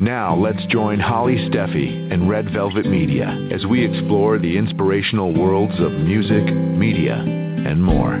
Now let's join Holly Stephey and Red Velvet Media as we explore the inspirational worlds of music, media, and more.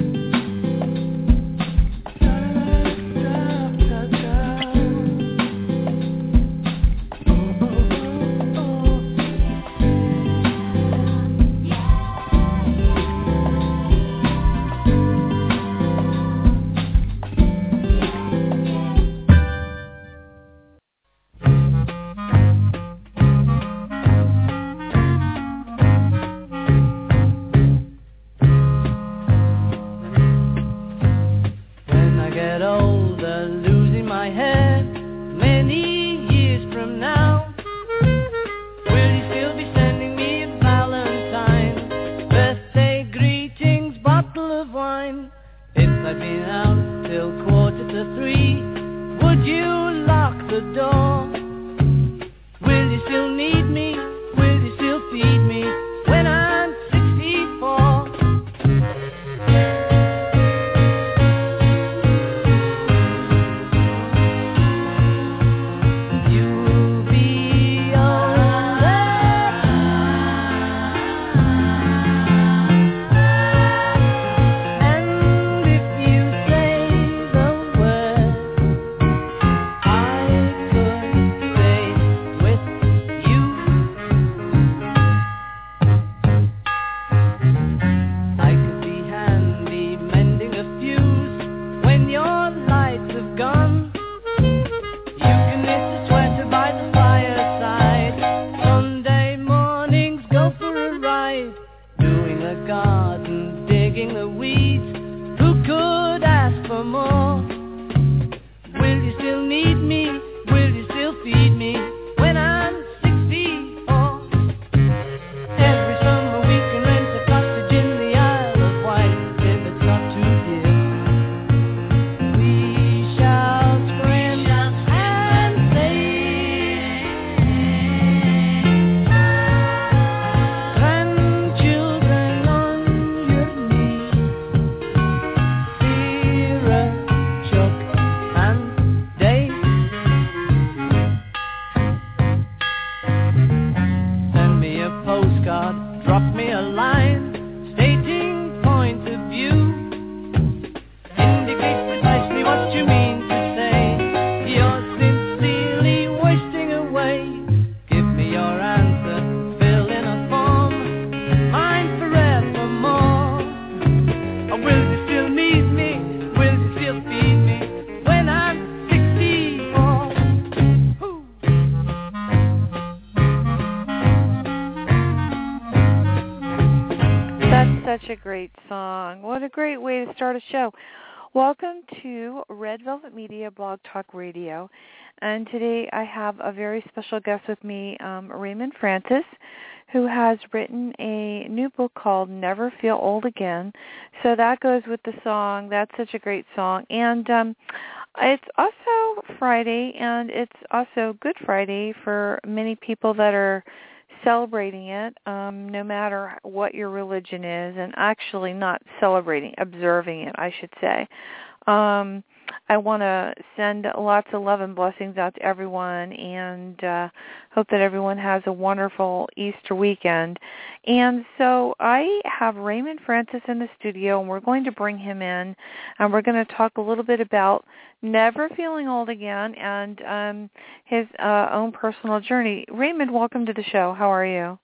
Postcard, drop me a line, start a show. Welcome to Red Velvet Media Blog Talk Radio. And today I have a very special guest with me, um, Raymond Francis, who has written a new book called Never Feel Old Again. So that goes with the song. That's such a great song. And um, it's also Friday, and it's also Good Friday for many people that are celebrating it, um, no matter what your religion is, and actually not celebrating, observing it, I should say. Um, I want to send lots of love and blessings out to everyone and uh, hope that everyone has a wonderful Easter weekend. And so I have Raymond Francis in the studio, and we're going to bring him in, and we're going to talk a little bit about never feeling old again and um, his uh, own personal journey. Raymond, welcome to the show. How are you?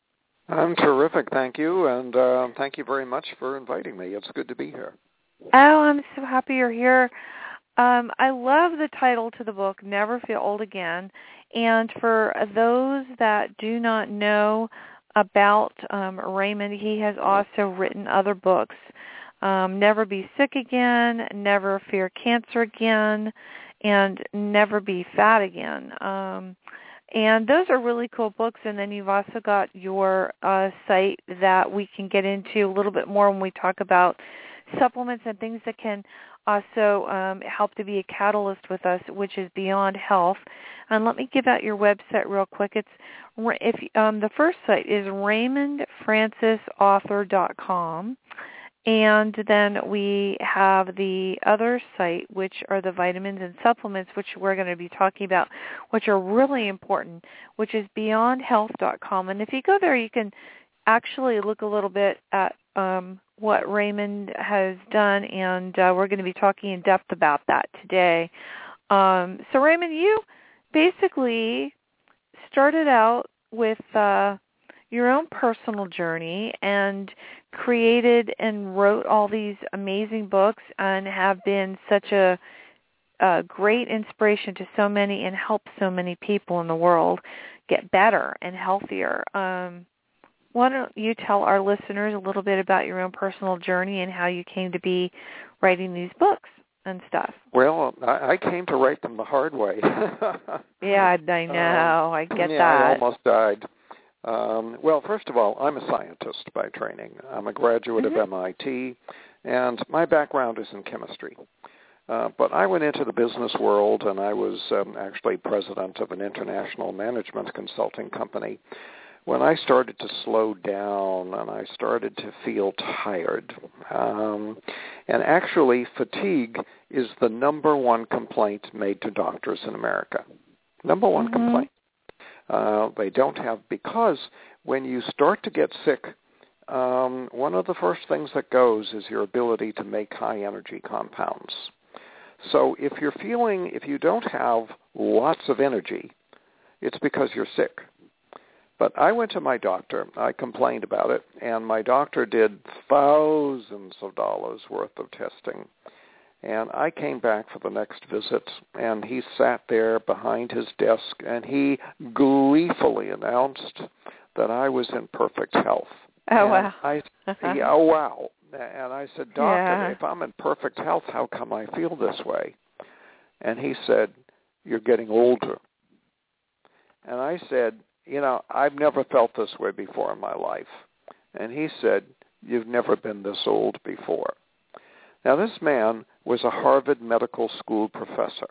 I'm terrific, thank you, and uh, thank you very much for inviting me. It's good to be here. Oh, I'm so happy you're here. Um, I love the title to the book, Never Feel Old Again. And for those that do not know about um, Raymond, he has also written other books. Um, Never Be Sick Again, Never Fear Cancer Again, and Never Be Fat Again. Um, and those are really cool books. And then you've also got your uh, site that we can get into a little bit more when we talk about supplements and things that can also um, help to be a catalyst with us, which is Beyond Health. And let me give out your website real quick. It's if um, the first site is RaymondFrancisAuthor.com, And then we have the other site, which are the vitamins and supplements, which we're going to be talking about, which are really important, which is beyondhealth.com. And if you go there, you can actually look a little bit at um, what Raymond has done, and uh, we're going to be talking in depth about that today. Um, so Raymond, you basically started out with uh, your own personal journey and created and wrote all these amazing books and have been such a, a great inspiration to so many and help so many people in the world get better and healthier. Um, why don't you tell our listeners a little bit about your own personal journey and how you came to be writing these books and stuff? Well, I, I came to write them the hard way. yeah, I know. Um, I get yeah, that. I almost died. Um, well, first of all, I'm a scientist by training. I'm a graduate mm-hmm. of MIT, and my background is in chemistry. Uh, but I went into the business world, and I was um, actually president of an international management consulting company when I started to slow down and I started to feel tired. Um, and actually, fatigue is the number one complaint made to doctors in America. Number one mm-hmm. complaint. Uh, they don't have because when you start to get sick, um, one of the first things that goes is your ability to make high energy compounds. So if you're feeling, if you don't have lots of energy, it's because you're sick. But I went to my doctor. I complained about it, and my doctor did thousands of dollars worth of testing. And I came back for the next visit, and he sat there behind his desk, and he gleefully announced that I was in perfect health. Oh and wow! I, yeah, oh wow! And I said, Doctor, Yeah. if I'm in perfect health, how come I feel this way? And he said, You're getting older. And I said, You know, I've never felt this way before in my life. And he said, You've never been this old before. Now, this man was a Harvard Medical School professor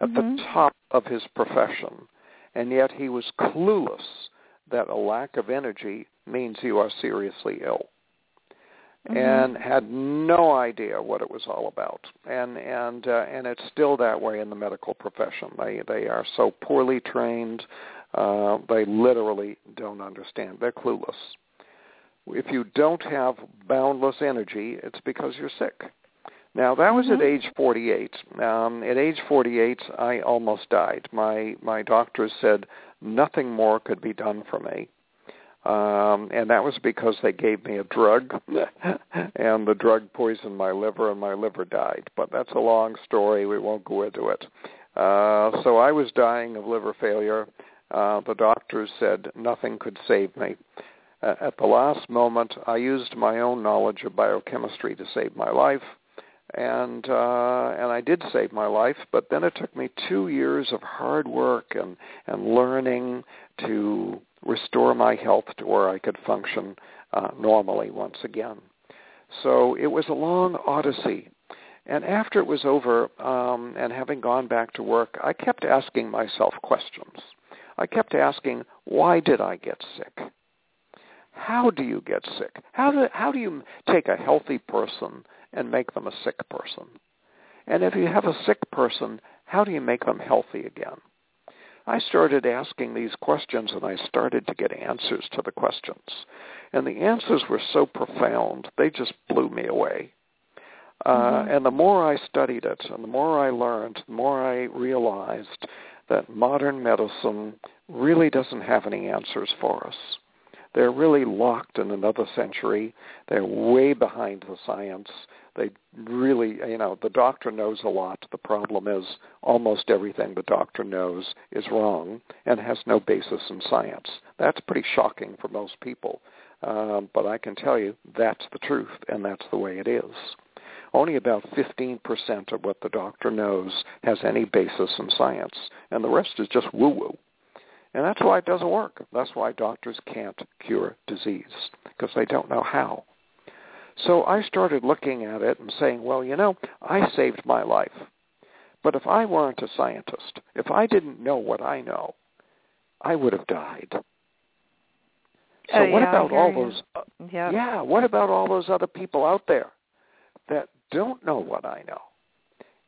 at Mhm. the top of his profession, and yet he was clueless that a lack of energy means you are seriously ill Mhm. and had no idea what it was all about. And and uh, and it's still that way in the medical profession. They they are so poorly trained. Uh, they literally don't understand. They're clueless. If you don't have boundless energy, it's because you're sick. Now that was Mhm. at age 48. Um, at age 48, I almost died. My my doctors said nothing more could be done for me um, and that was because they gave me a drug, and the drug poisoned my liver, and my liver died. But that's a long story. We won't go into it. Uh, so I was dying of liver failure. Uh, the doctors said nothing could save me. Uh, at the last moment, I used my own knowledge of biochemistry to save my life, and uh, and I did save my life. But then it took me two years of hard work and and learning to restore my health to where I could function uh, normally once again. So it was a long odyssey. And after it was over um, and having gone back to work, I kept asking myself questions. I kept asking, why did I get sick? How do you get sick? How do, how do you take a healthy person and make them a sick person? And if you have a sick person, how do you make them healthy again? I started asking these questions and I started to get answers to the questions. And the answers were so profound, they just blew me away. Uh, Mhm. and the more I studied it and the more I learned, the more I realized that modern medicine really doesn't have any answers for us. They're really locked in another century. They're way behind the science. They really, you know, the doctor knows a lot. The problem is almost everything the doctor knows is wrong and has no basis in science. That's pretty shocking for most people. Um, but I can tell you that's the truth, and that's the way it is. Only about 15% of what the doctor knows has any basis in science, and the rest is just woo-woo. And that's why it doesn't work. That's why doctors can't cure disease, because they don't know how. So I started looking at it and saying, well, you know, I saved my life. But if I weren't a scientist, if I didn't know what I know, I would have died. So Oh, what yeah, about all those? Uh, Yep. Yeah, what about all those other people out there that don't know what I know?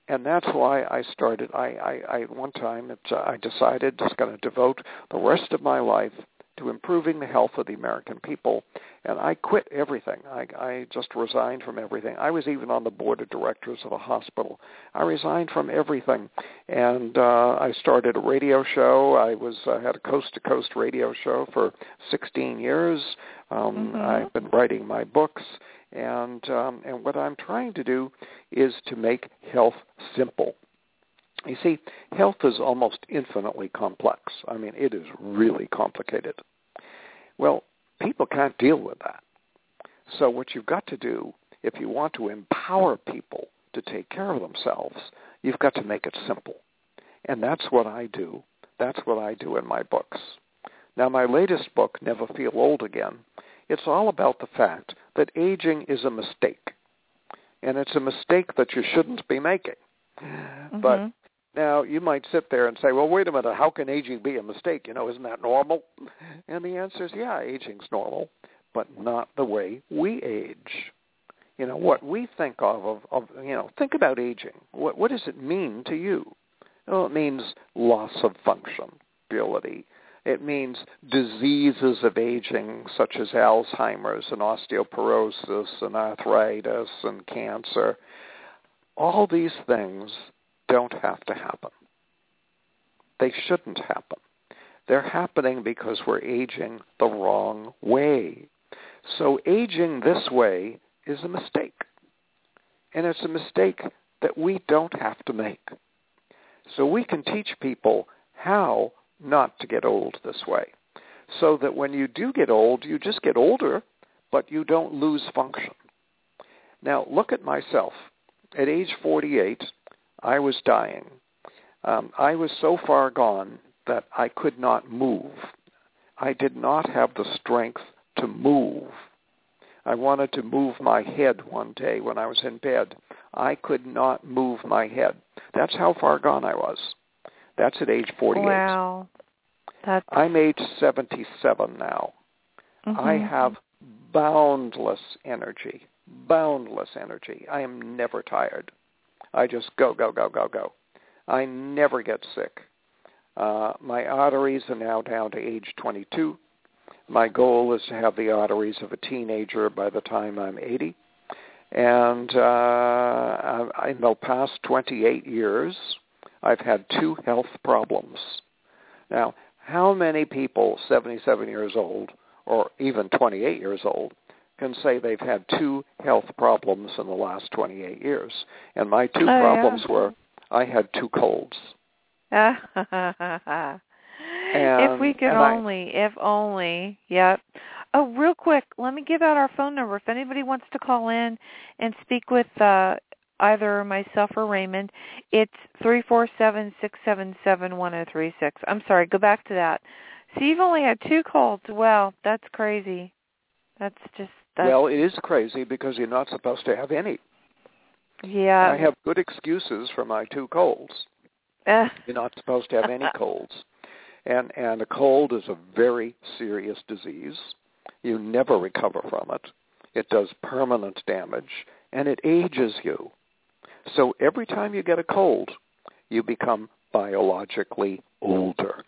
And that's why I started. I, I, I one time it, uh, I decided just going to devote the rest of my life to improving the health of the American people, and I quit everything. I, I just resigned from everything. I was even on the board of directors of a hospital. I resigned from everything, and uh, I started a radio show. I was uh, had a coast to coast radio show for 16 years. Um, Mhm. I've been writing my books, and um, and what I'm trying to do is to make health simple. You see, health is almost infinitely complex. I mean, it is really complicated. Well, people can't deal with that. So what you've got to do, if you want to empower people to take care of themselves, you've got to make it simple. And that's what I do. That's what I do in my books. Now, my latest book, Never Feel Old Again, it's all about the fact that aging is a mistake. And it's a mistake that you shouldn't be making. But Mhm. now you might sit there and say, well, wait a minute, how can aging be a mistake? You know, isn't that normal? And the answer is, yeah, aging's normal, but not the way we age. You know, what we think of, of, of you know, think about aging. What, what does it mean to you? Well, it means loss of function, ability. It means diseases of aging such as Alzheimer's and osteoporosis and arthritis and cancer. All these things don't have to happen. They shouldn't happen. They're happening because we're aging the wrong way. So aging this way is a mistake. And it's a mistake that we don't have to make. So we can teach people how not to get old this way. So that when you do get old, you just get older, but you don't lose function. Now, look at myself. At age 48, I was dying. Um, I was so far gone that I could not move. I did not have the strength to move. I wanted to move my head one day when I was in bed. I could not move my head. That's how far gone I was. That's at age 48. Wow. That's I'm age 77 now. I mhm. have boundless energy. Boundless energy. I am never tired. I just go, go, go, go, go. I never get sick. Uh, my arteries are now down to age 22. My goal is to have the arteries of a teenager by the time I'm 80. And uh, in the past 28 years, I've had two health problems. Now, how many people 77 years old or even 28 years old can say they've had two health problems in the last 28 years? And my two Oh, yeah. problems were I had two colds. if we could and I- only, if only, yep. Oh, real quick, let me give out our phone number. If anybody wants to call in and speak with uh, either myself or Raymond, it's three four seven six seven seven one zero three six. I'm sorry, go back to that. So you've only had two colds. Well, that's crazy. That's just that's Well, it is crazy because you're not supposed to have any. yeah. I have good excuses for my two colds. You're not supposed to have any colds. And and a cold is a very serious disease. You never recover from it. It does permanent damage and it ages you. So every time you get a cold, you become biologically older.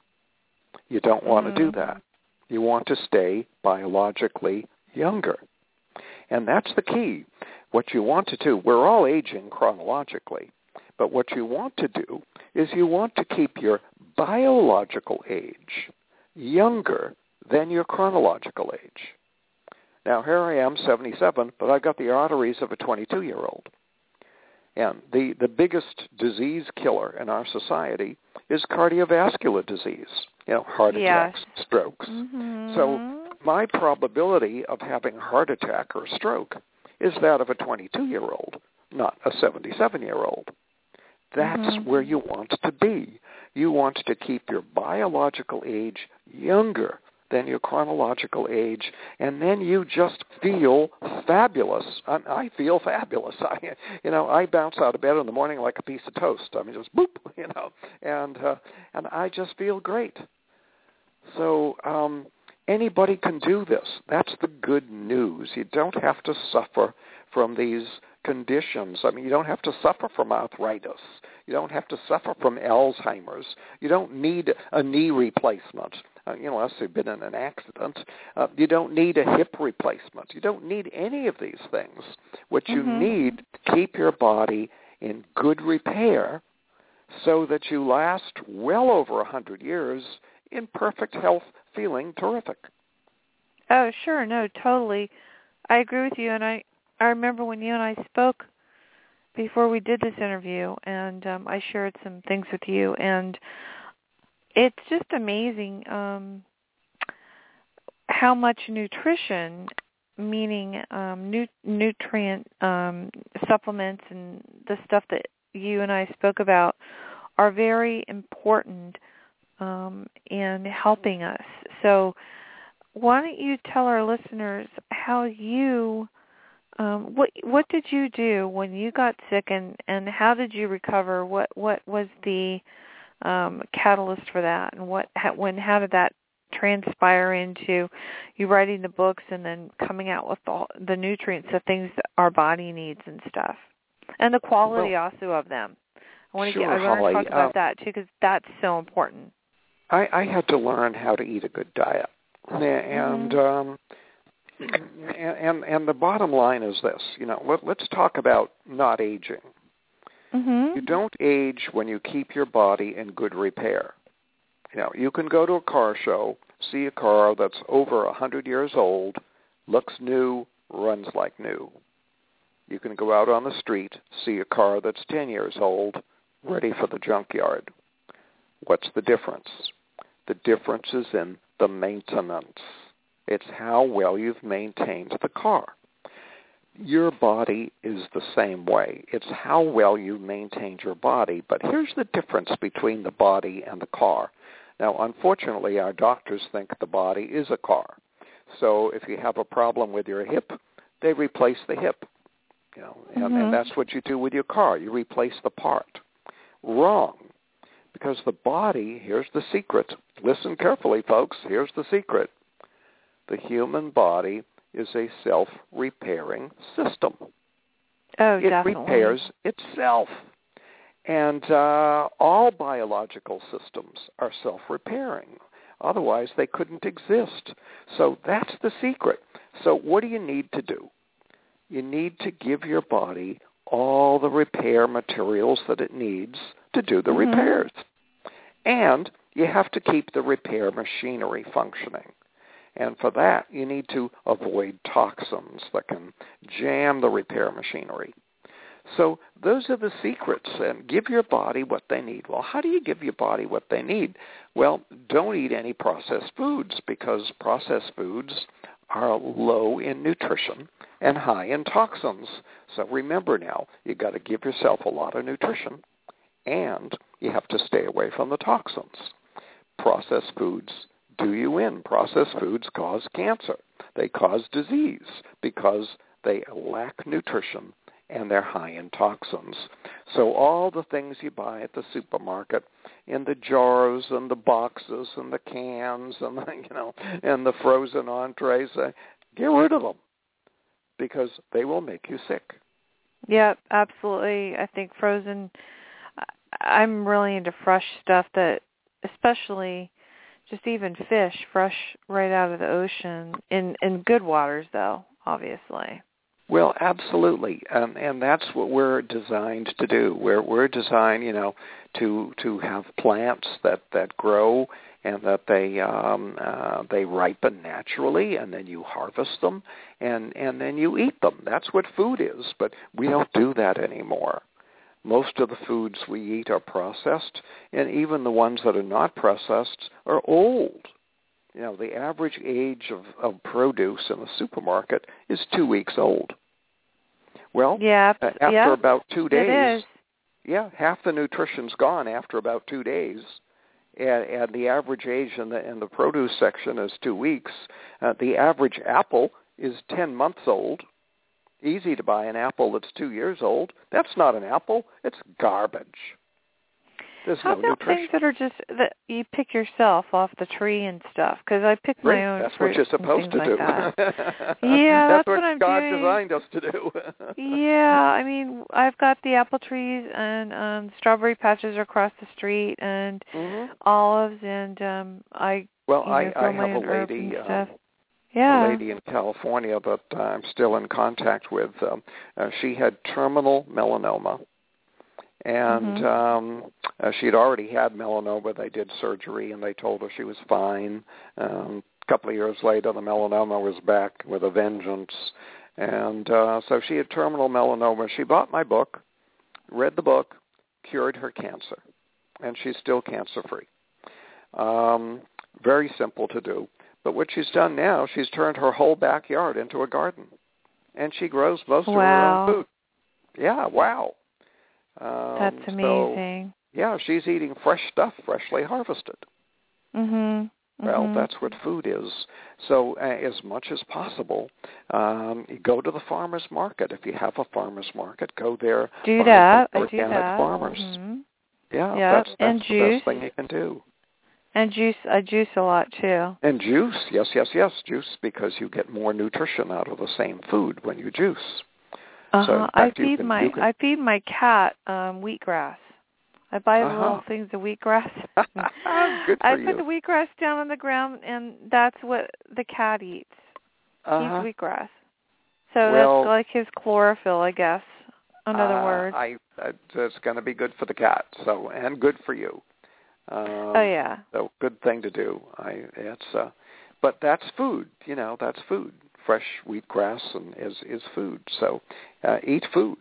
You don't want to do Mm. that. You want to stay biologically younger. And that's the key. What you want to do, we're all aging chronologically, but what you want to do is you want to keep your biological age younger than your chronological age. Now here I am, 77, but I've got the arteries of a 22-year-old. And the, the biggest disease killer in our society is cardiovascular disease, you know, heart attacks, strokes. Mhm. So my probability of having a heart attack or stroke is that of a 22-year-old, not a 77-year-old. That's Mhm. where you want to be. You want to keep your biological age younger than your chronological age, and then you just feel fabulous. I, I feel fabulous. I, you know, I bounce out of bed in the morning like a piece of toast. I mean, just boop, you know, and uh, and I just feel great. So um, Anybody can do this. That's the good news. You don't have to suffer from these conditions. I mean, you don't have to suffer from arthritis. You don't have to suffer from Alzheimer's. You don't need a knee replacement, uh, you know, unless you've been in an accident. Uh, you don't need a hip replacement. You don't need any of these things. What you Mhm. need to keep your body in good repair so that you last well over a hundred years in perfect health, feeling terrific. Oh, sure. No, totally. I agree with you and I I remember when you and I spoke before we did this interview and um I shared some things with you and it's just amazing um how much nutrition meaning um nu- nutrient um supplements and the stuff that you and I spoke about are very important um in helping us. So why don't you tell our listeners how you um what what did you do when you got sick and and how did you recover what what was the um catalyst for that and what how, when how did that transpire into you writing the books and then coming out with all the nutrients the things that our body needs and stuff and the quality Well, also of them i want to sure, get i want Holly. to talk about Uh, that too because that's so important I, I had to learn how to eat a good diet, and um, and, and and the bottom line is this. You know, let, let's talk about not aging. Mhm You don't age when you keep your body in good repair. Know, you can go to a car show, see a car that's over a hundred years old, looks new, runs like new. You can go out on the street, see a car that's ten years old, ready for the junkyard. What's the difference? The difference is in the maintenance. It's how well you've maintained the car. Your body is the same way. It's how well you've maintained your body. But here's the difference between the body and the car. Now, unfortunately, our doctors think the body is a car. So if you have a problem with your hip, they replace the hip. You know, and, Mhm. and that's what you do with your car. You replace the part. Wrong. Because the body, here's the secret. Listen carefully, folks. Here's the secret. The human body is a self-repairing system. oh it definitely repairs itself. And uh, all biological systems are self-repairing. Otherwise, they couldn't exist. So that's the secret. So what do you need to do? You need to give your body all the repair materials that it needs to do the Mhm. repairs. And you have to keep the repair machinery functioning. And for that, you need to avoid toxins that can jam the repair machinery. So those are the secrets, and give your body what they need. Well, how do you give your body what they need? Well, don't eat any processed foods because processed foods are low in nutrition and high in toxins. So remember now, you've got to give yourself a lot of nutrition, and you have to stay away from the toxins. Processed foods do you in. Processed foods cause cancer. They cause disease because they lack nutrition and they're high in toxins. So all the things you buy at the supermarket in the jars and the boxes and the cans and the, you know and the frozen entrees, uh, get rid of them because they will make you sick. Yep, absolutely. I think frozen. I'm really into fresh stuff that, especially, just even fish, fresh right out of the ocean in in good waters, though. Obviously. Well, absolutely, um, and that's what we're designed to do. We're we're designed, you know, to to have plants that that grow and that they um, uh, they ripen naturally, and then you harvest them, and and then you eat them. That's what food is. But we don't do that anymore. Most of the foods we eat are processed, and even the ones that are not processed are old. You know, the average age of, of produce in the supermarket is two weeks old. Well, Yeah. uh, after yeah, about two days, yeah, half the nutrition's gone after about two days. And, and the average age in the in the produce section is two weeks. Uh, the average apple is ten months old. Easy to buy an apple that's two years old. That's not an apple. It's garbage. There's How no about nutrition. things that are just that you pick yourself off the tree and stuff? Because I pick Right, my own That's fruit what you're supposed to like do. that. Yeah, that's, that's what I'm God doing. designed us to do. yeah, I mean, I've got the apple trees and um strawberry patches across the street and hmm olives and um I Well, you I, know, I my have a lady, um. Yeah. a lady in California that uh, I'm still in contact with. Um, uh, she had terminal melanoma, and Mhm. um, uh, she'd already had melanoma. They did surgery, and they told her she was fine. Um, a couple of years later, the melanoma was back with a vengeance, and uh, so she had terminal melanoma. She bought my book, read the book, cured her cancer, and she's still cancer-free. Um, very simple to do. But what she's done now, she's turned her whole backyard into a garden, and she grows most of her own food. Yeah, wow. Um, That's so, amazing. yeah, she's eating fresh stuff, freshly harvested. mhm. Well, mhm. that's what food is. So, uh, as much as possible, um, go to the farmers market. If you have a farmers market, go there. do that. I do that. farmers. Mhm. Yeah, Yeah, that's, that's and the juice. best thing you can do. And juice. I juice a lot too. And juice, yes, yes, yes, juice, because you get more nutrition out of the same food when you juice. Uh So. I feed can- my can- I feed my cat um wheatgrass. I buy Uh-huh. little things of wheatgrass. Good for I you. put the wheatgrass down on the ground, and that's what the cat eats. uh-huh. He eats wheatgrass. So Well- that's like his chlorophyll, I guess. In other Uh, words. I, I, it's going to be good for the cat, so and good for you. Um, oh yeah. So good thing to do. I it's uh, but that's food. You know, that's food. Fresh wheatgrass and is is food. So uh, eat food,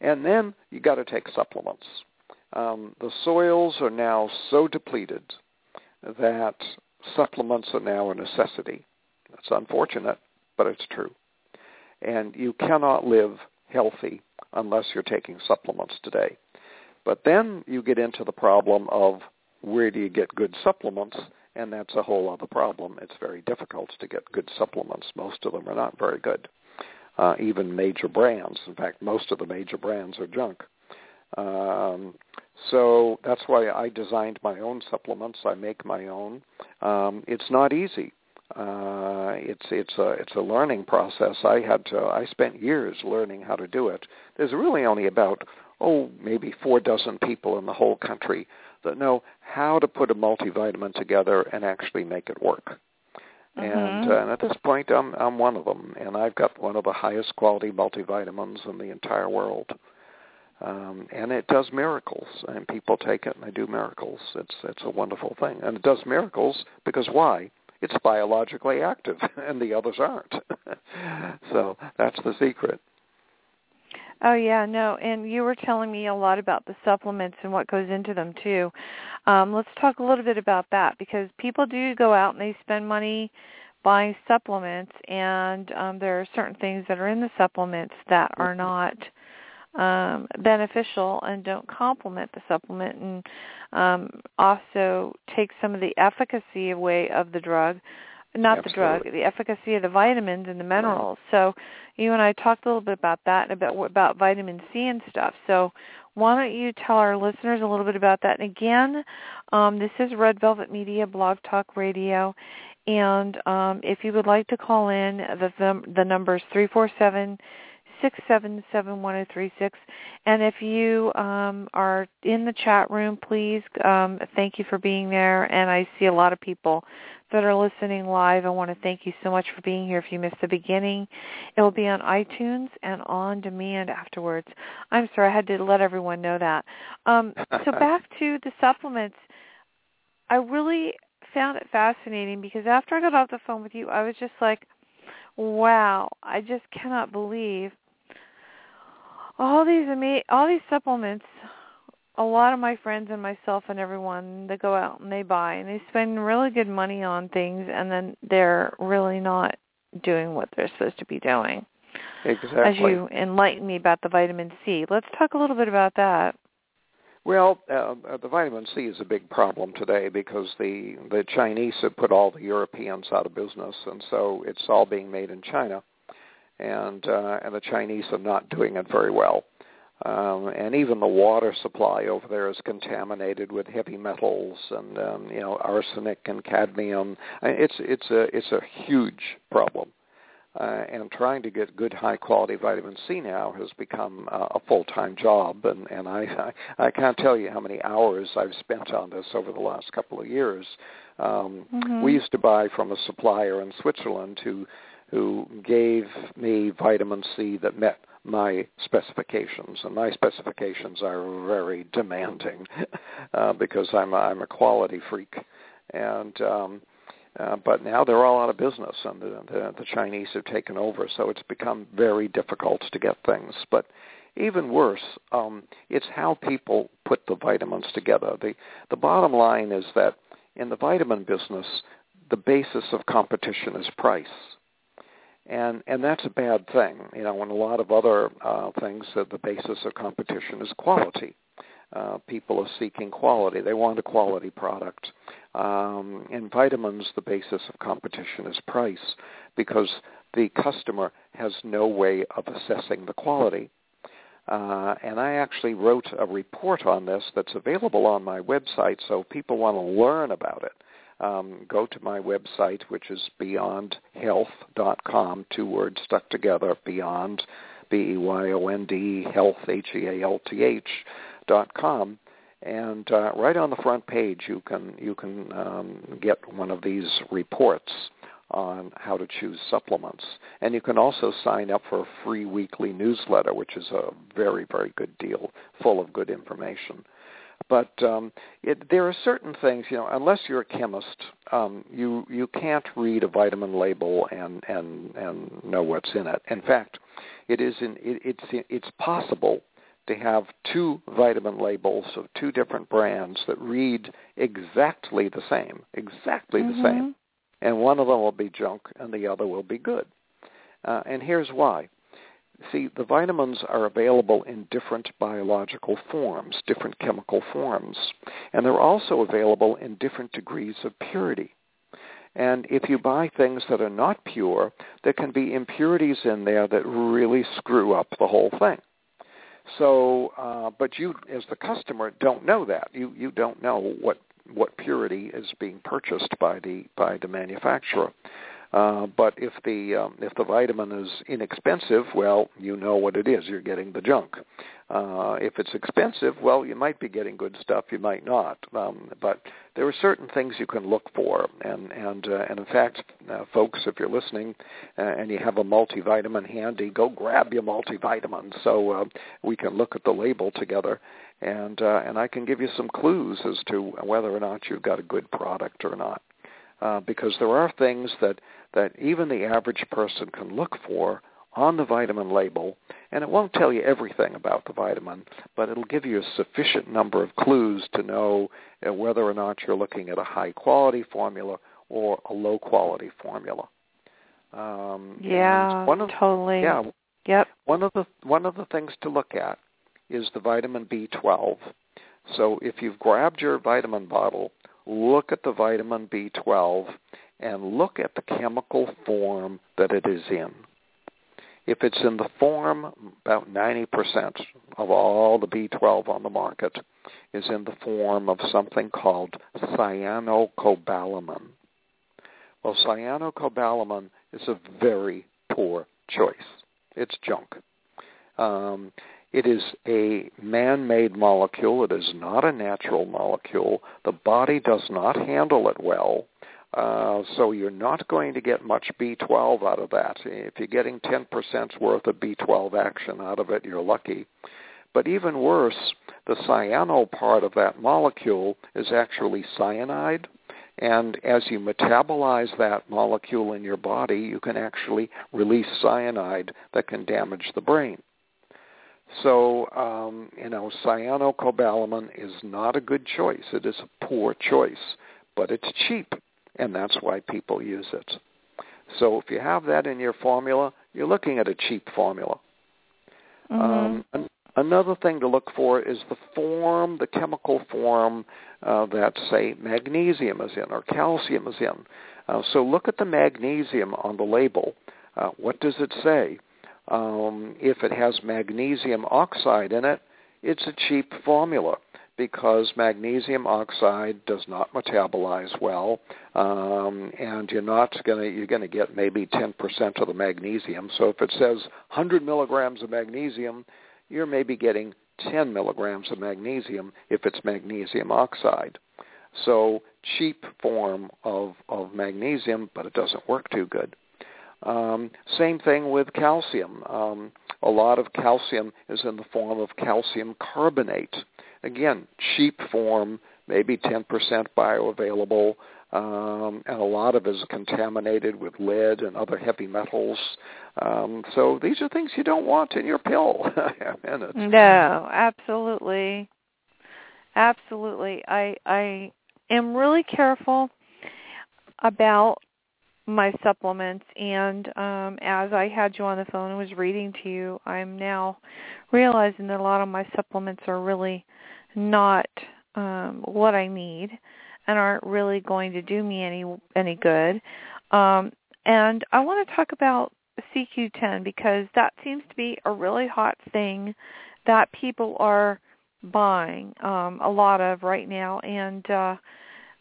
and then you got to take supplements. Um, the soils are now so depleted that supplements are now a necessity. It's unfortunate, but it's true. And you cannot live healthy unless you're taking supplements today. But then you get into the problem of where do you get good supplements, and that's a whole other problem. It's very difficult to get good supplements. Most of them are not very good. Uh, even major brands. In fact, most of the major brands are junk. Um, so that's why I designed my own supplements. I make my own. Um, it's not easy. Uh, it's it's a it's a learning process. I had to. I spent years learning how to do it. There's really only about oh maybe four dozen people in the whole country that know how to put a multivitamin together and actually make it work. And, Mhm. uh, and at this point, I'm I'm one of them, and I've got one of the highest quality multivitamins in the entire world. Um, and it does miracles, and people take it and they do miracles. It's it's a wonderful thing, and it does miracles because why? It's biologically active, and the others aren't. so that's the secret. Oh yeah, no, and you were telling me a lot about the supplements and what goes into them too. Um, let's talk a little bit about that because people do go out and they spend money buying supplements, and um, there are certain things that are in the supplements that are not um, beneficial and don't complement the supplement, and um, also take some of the efficacy away of the drug. Not the drug, the efficacy of the vitamins and the minerals. So you and I talked a little bit about that and about about vitamin C and stuff. So why don't you tell our listeners a little bit about that? And again, um, this is Red Velvet Media Blog Talk Radio, and um, if you would like to call in, the the, the number is three four seven six seven seven one zero three six. And if you um, are in the chat room, please um, thank you for being there. And I see a lot of people that are listening live. I want to thank you so much for being here. If you missed the beginning, it will be on iTunes and on demand afterwards. I'm sorry, I had to let everyone know that. Um, so back to the supplements. I really found it fascinating because after I got off the phone with you, I was just like, wow, I just cannot believe all these ama- all these supplements a lot of my friends and myself and everyone they go out and they buy and they spend really good money on things and then they're really not doing what they're supposed to be doing. Exactly. As you enlighten me about the vitamin C. Let's talk a little bit about that. Well, uh, uh, the vitamin C is a big problem today because the the Chinese have put all the Europeans out of business, and so it's all being made in China, and uh, and the Chinese are not doing it very well. Um, and even the water supply over there is contaminated with heavy metals and um, you know arsenic and cadmium. It's it's a it's a huge problem uh, and trying to get good high quality vitamin C now has become uh, a full time job and and I, I I can't tell you how many hours I've spent on this over the last couple of years. Um, mm-hmm. We used to buy from a supplier in Switzerland who who gave me vitamin C that met my specifications, and my specifications are very demanding uh, because I'm a, I'm a quality freak, and um, uh, but now they're all out of business, and the, the, the Chinese have taken over, so it's become very difficult to get things. But even worse, um, it's how people put the vitamins together. The the bottom line is that in the vitamin business, the basis of competition is price, and and that's a bad thing. You know, and a lot of other uh, things, uh, the basis of competition is quality. Uh, people are seeking quality. They want a quality product. Um, in vitamins, the basis of competition is price because the customer has no way of assessing the quality. Uh, and I actually wrote a report on this that's available on my website, so people want to learn about it. Um, go to my website, which is beyondhealth.com, two words stuck together, beyond, B-E-Y-O-N-D, health, H-E-A-L-T-H, dot com, and uh, right on the front page you can you can um, get one of these reports on how to choose supplements, and you can also sign up for a free weekly newsletter, which is a very very good deal, full of good information. But um, it, there are certain things, you know, unless you're a chemist, um, you you can't read a vitamin label and and and know what's in it. In fact, it is in, it, it's it's possible to have two vitamin labels of two different brands that read exactly the same, exactly mm-hmm. the same. And one of them will be junk and the other will be good. Uh, and here's why. See, the vitamins are available in different biological forms, different chemical forms, and they're also available in different degrees of purity. And if you buy things that are not pure, there can be impurities in there that really screw up the whole thing. So, uh, but you, as the customer, don't know that. You you don't know what what purity is being purchased by the by the manufacturer. Uh, but if the um, if the vitamin is inexpensive, well, you know what it is. You're getting the junk. Uh, if it's expensive, well, you might be getting good stuff. You might not. Um, but there are certain things you can look for, and and uh, and in fact, uh, folks, if you're listening uh, and you have a multivitamin handy, go grab your multivitamin so uh, we can look at the label together, and uh, and I can give you some clues as to whether or not you've got a good product or not uh, because there are things that, that even the average person can look for on the vitamin label, and it won't tell you everything about the vitamin, but it'll give you a sufficient number of clues to know uh, whether or not you're looking at a high quality formula or a low quality formula. Um, yeah, one of, totally. Yeah, yep. One of the one of the things to look at is the vitamin B12. So if you've grabbed your vitamin bottle look at the vitamin B12 and look at the chemical form that it is in. If it's in the form, about 90% of all the B12 on the market is in the form of something called cyanocobalamin. Well, cyanocobalamin is a very poor choice. It's junk. Um, it is a man-made molecule. It is not a natural molecule. The body does not handle it well. Uh, so you're not going to get much B12 out of that. If you're getting 10% worth of B12 action out of it, you're lucky. But even worse, the cyano part of that molecule is actually cyanide. And as you metabolize that molecule in your body, you can actually release cyanide that can damage the brain. So, um, you know, cyanocobalamin is not a good choice. It is a poor choice, but it's cheap, and that's why people use it. So if you have that in your formula, you're looking at a cheap formula. Mm-hmm. Um, an- another thing to look for is the form, the chemical form uh, that, say, magnesium is in or calcium is in. Uh, so look at the magnesium on the label. Uh, what does it say? Um, if it has magnesium oxide in it, it's a cheap formula because magnesium oxide does not metabolize well, um, and you're not going to you're going to get maybe 10% of the magnesium. So if it says 100 milligrams of magnesium, you're maybe getting 10 milligrams of magnesium if it's magnesium oxide. So cheap form of, of magnesium, but it doesn't work too good. Um, same thing with calcium. Um, a lot of calcium is in the form of calcium carbonate. Again, cheap form, maybe 10% bioavailable, um, and a lot of it is contaminated with lead and other heavy metals. Um, so these are things you don't want in your pill. no, absolutely, absolutely. I I am really careful about my supplements and um as I had you on the phone and was reading to you, I'm now realizing that a lot of my supplements are really not um what I need and aren't really going to do me any any good. Um and I want to talk about CoQ10 because that seems to be a really hot thing that people are buying um a lot of right now and uh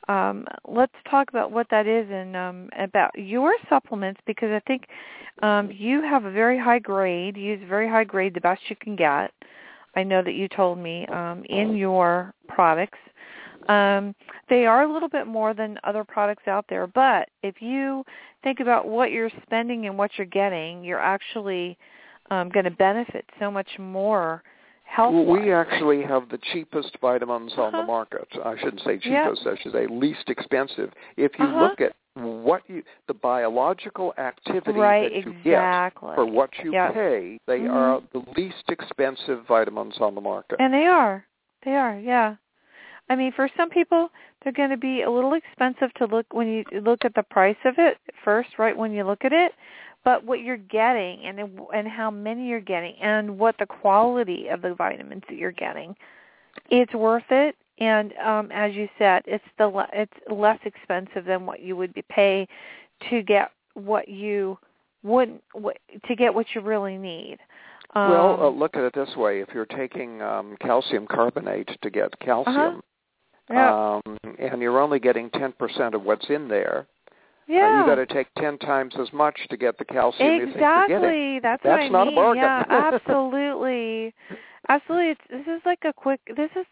um, let's talk about what that is and um, about your supplements because I think um, you have a very high grade. You use very high grade, the best you can get. I know that you told me um, in your products. Um, they are a little bit more than other products out there, but if you think about what you're spending and what you're getting, you're actually um, going to benefit so much more health well, we actually have the cheapest vitamins uh-huh. on the uh-huh. market. I shouldn't say cheapest, yep. I should say least expensive. If you uh-huh. look at what you the biological activity right, that you exactly. get for what you yep. pay, they mm-hmm. are the least expensive vitamins on the market. And they are. They are, yeah. I mean, for some people, they're going to be a little expensive to look when you look at the price of it first, right when you look at it but what you're getting and and how many you're getting and what the quality of the vitamins that you're getting it's worth it and um as you said it's the it's less expensive than what you would pay to get what you wouldn't to get what you really need um, well uh, look at it this way if you're taking um calcium carbonate to get calcium uh-huh. yeah. um and you're only getting 10% of what's in there yeah. Uh, you got to take ten times as much to get the calcium exactly. you think you're getting. That's, That's what I mean. a bargain. Yeah, absolutely. absolutely. It's, this is like a quick. This is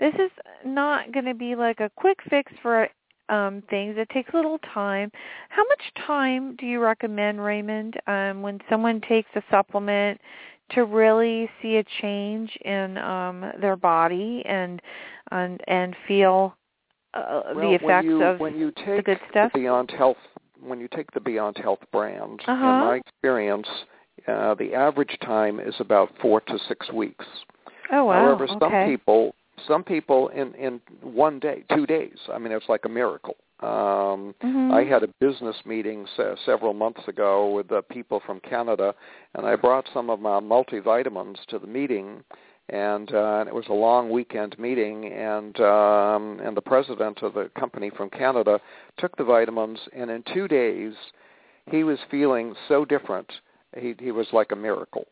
this is not going to be like a quick fix for um things. It takes a little time. How much time do you recommend, Raymond, um, when someone takes a supplement to really see a change in um their body and and and feel uh, well, the effects when you, of when you take the good stuff? The Beyond Health, when you take the Beyond Health brand, uh-huh. in my experience, uh, the average time is about four to six weeks. Oh wow! However, some people, some people in in one day, two days. I mean, it's like a miracle. Um, mm-hmm. I had a business meeting se- several months ago with uh, people from Canada, and I brought some of my multivitamins to the meeting and uh, it was a long weekend meeting and um and the president of the company from Canada took the vitamins and in 2 days he was feeling so different. He he was like a miracle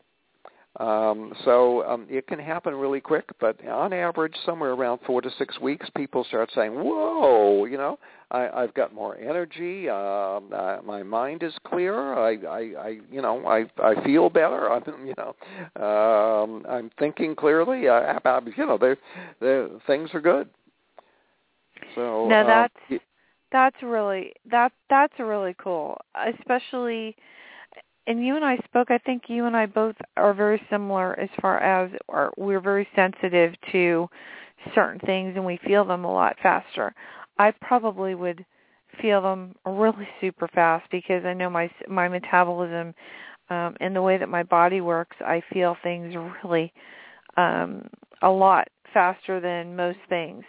um, so um, it can happen really quick, but on average, somewhere around four to six weeks, people start saying, "Whoa, you know, I, I've got more energy. Um, uh, my mind is clearer. I, I, I, you know, I, I feel better. I'm, you know, um, I'm thinking clearly. Uh, about, you know, they, the things are good. So now um, that's that's really that that's really cool, especially and you and I spoke. I think you and I both are very similar as far as are, we're very sensitive to certain things and we feel them a lot faster. I probably would feel them really super fast because I know my my metabolism um and the way that my body works, I feel things really um a lot faster than most things.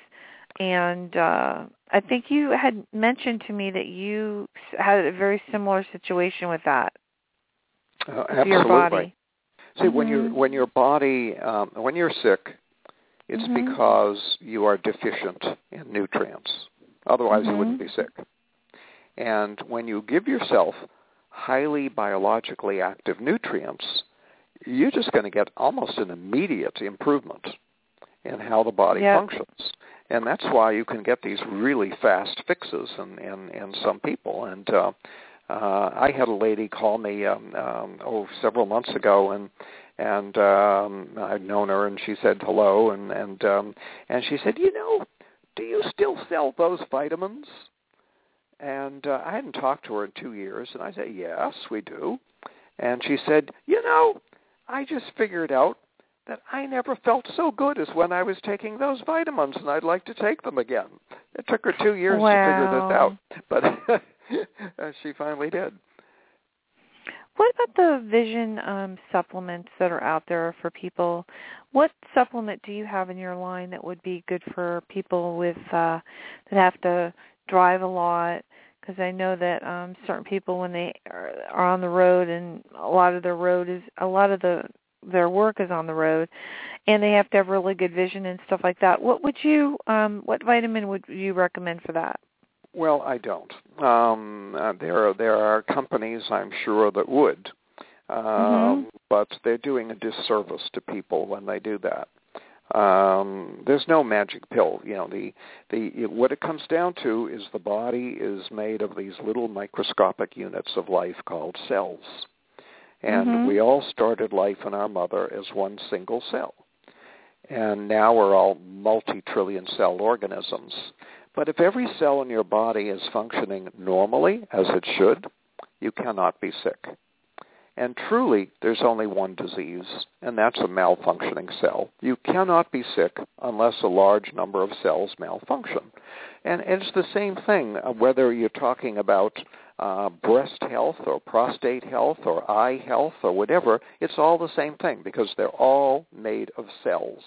And uh I think you had mentioned to me that you had a very similar situation with that. Uh, absolutely. Your body. See, mm-hmm. when your when your body um, when you're sick, it's mm-hmm. because you are deficient in nutrients. Otherwise, mm-hmm. you wouldn't be sick. And when you give yourself highly biologically active nutrients, you're just going to get almost an immediate improvement in how the body Yep. functions. And that's why you can get these really fast fixes in, in, in some people. And uh, uh, I had a lady call me um, um, oh several months ago, and and um, I'd known her, and she said hello, and and um, and she said, you know, do you still sell those vitamins? And uh, I hadn't talked to her in two years, and I said, yes, we do. And she said, you know, I just figured out that I never felt so good as when I was taking those vitamins, and I'd like to take them again. It took her two years Wow. to figure this out, but she finally did. What about the vision um, supplements that are out there for people? What supplement do you have in your line that would be good for people with uh, that have to drive a lot? Because I know that um, certain people, when they are, on the road, and a lot of their road is a lot of the their work is on the road, and they have to have really good vision and stuff like that. What would you, um, what vitamin would you recommend for that? Well, I don't. Um, uh, there are there are companies I'm sure that would, um, Mhm. but they're doing a disservice to people when they do that. Um, there's no magic pill. You know, the the what it comes down to is the body is made of these little microscopic units of life called cells, and Mhm. we all started life in our mother as one single cell, and now we're all multi-trillion cell organisms. But if every cell in your body is functioning normally, as it should, you cannot be sick. And truly, there's only one disease, and that's a malfunctioning cell. You cannot be sick unless a large number of cells malfunction. And it's the same thing uh, whether you're talking about uh, breast health or prostate health or eye health or whatever, it's all the same thing because they're all made of cells.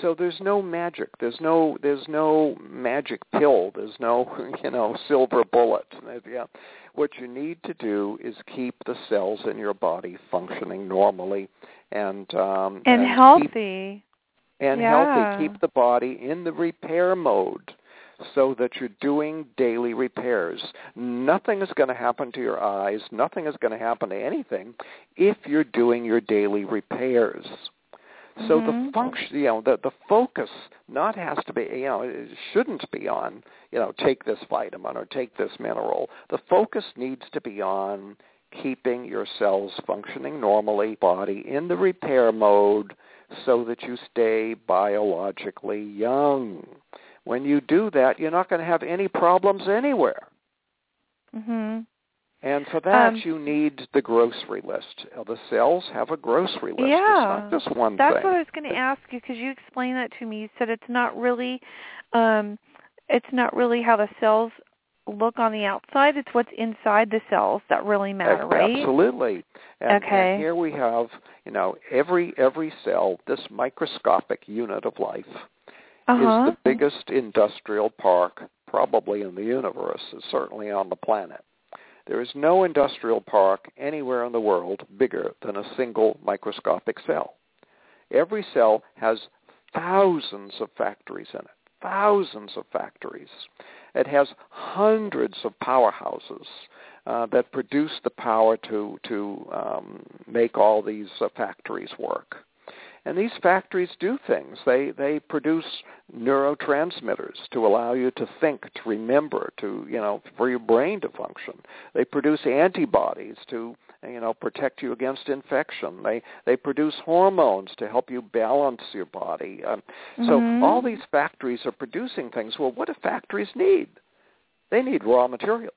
So there's no magic. There's no there's no magic pill. There's no you know silver bullet. Yeah. What you need to do is keep the cells in your body functioning normally and um, And, keep- healthy. and Yeah. healthy. Keep the body in the repair mode so that you're doing daily repairs. Nothing is going to happen to your eyes. Nothing is going to happen to anything if you're doing your daily repairs. So the Mhm. function, you know, the the focus not has to be, you know, it shouldn't be on, you know, take this vitamin or take this mineral. The focus needs to be on keeping your cells functioning normally, body in the repair mode, so that you stay biologically young. When you do that, you're not going to have any problems anywhere. Mhm. And for that, Um, you need the grocery list. The cells have a grocery list. Yeah. It's not just one That's thing. what I was going to ask you because you explained that to me. You said it's not really, um, it's not really how the cells look on the outside. It's what's inside the cells that really matter, right? Absolutely. And, Okay. and here we have, you know, every every cell, this microscopic unit of life, Uh-huh. is the biggest industrial park probably in the universe, certainly on the planet. There is no industrial park anywhere in the world bigger than a single microscopic cell. Every cell has thousands of factories in it, thousands of factories. It has hundreds of powerhouses uh, that produce the power to to um, make all these uh, factories work. And these factories do things. They they produce neurotransmitters to allow you to think, to remember, to you know, for your brain to function. They produce antibodies to you know protect you against infection. They they produce hormones to help you balance your body. Um, So Mhm. all these factories are producing things. Well, what do factories need? They need raw materials.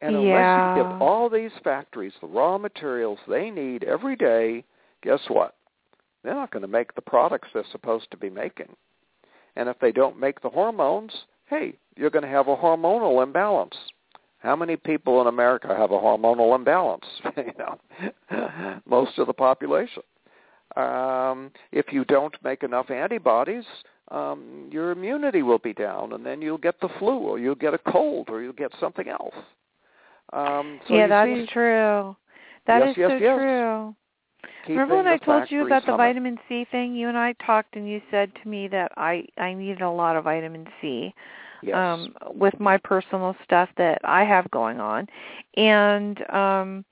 And unless Yeah. you give all these factories the raw materials they need every day, guess what? They're not going to make the products they're supposed to be making. And if they don't make the hormones, hey, you're going to have a hormonal imbalance. How many people in America have a hormonal imbalance? you know, most of the population. Um, if you don't make enough antibodies, um, your immunity will be down, and then you'll get the flu, or you'll get a cold, or you'll get something else. Um, so yeah, that's see, true. That is Yes, yes, so yes. true. Keeping Remember when I told you about the vitamin C thing? You and I talked, and you said to me that I I needed a lot of vitamin C. Yes. um with my personal stuff that I have going on and um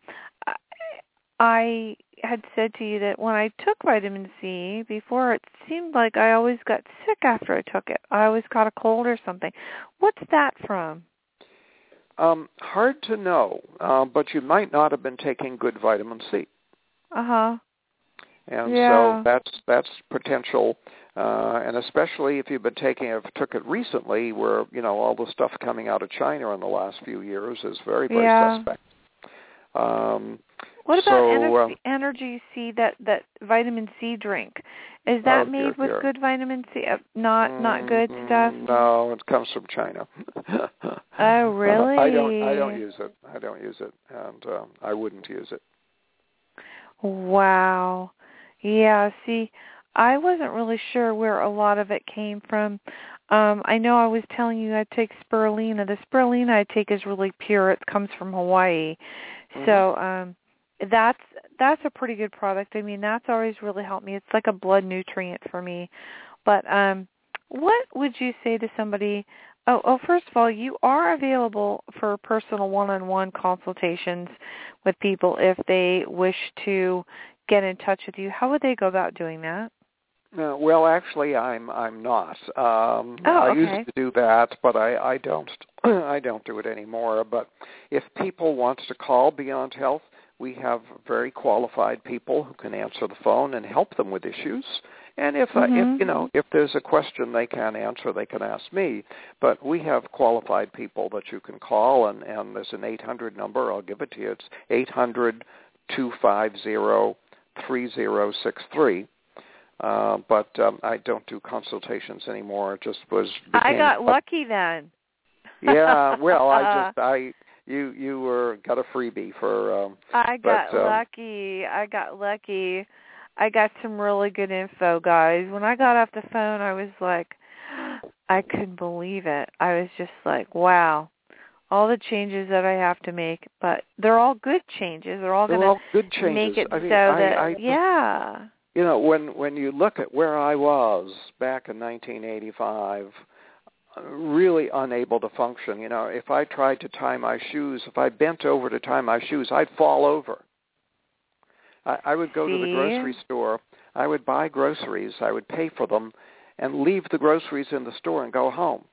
I had said to you that when I took vitamin C before, it seemed like I always got sick after I took it. I always caught a cold or something. What's that from? Um, hard to know, uh, but you might not have been taking good vitamin C. Uh huh. And Yeah. so that's that's potential, uh, and especially if you've been taking if took it recently, where you know all the stuff coming out of China in the last few years is very very Yeah. suspect. Um, What about so, energy, um, energy C? That that vitamin C drink is that Oh, made dear, with dear. good vitamin C? Uh, not not good mm, stuff. No, it comes from China. Oh, really? I don't. I don't use it. I don't use it, and uh, I wouldn't use it. Wow. Yeah, see, I wasn't really sure where a lot of it came from. Um, I know I was telling you I take spirulina. The spirulina I take is really pure. It comes from Hawaii. So, um that's that's a pretty good product. I mean, that's always really helped me. It's like a blood nutrient for me. But um what would you say to somebody Oh, oh, first of all, you are available for personal one-on-one consultations with people if they wish to get in touch with you. How would they go about doing that? Uh, well, actually, I'm I'm not. Um, Oh, I used to do that, but I I don't I don't do it anymore. But if people want to call Beyond Health, we have very qualified people who can answer the phone and help them with issues. And if uh, Mhm. if you know if there's a question they can't answer, they can ask me. But we have qualified people that you can call, and and there's an 800 number. I'll give it to you. It's eight hundred two five zero three zero six three. Uh, but um, I don't do consultations anymore. It just was. I got lucky then. yeah, well, I just I you you were got a freebie for um, I got But, um, lucky. I got lucky. I got some really good info, guys. When I got off the phone, I was like, I couldn't believe it. I was just like, wow, all the changes that I have to make, but they're all good changes. They're all going to make it I mean, so I, that, I, yeah. you know when when you look at where I was back in 1985 uh, really unable to function you know if I tried to tie my shoes if I bent over to tie my shoes I'd fall over I, I would go to the grocery store I would buy groceries I would pay for them and leave the groceries in the store and go home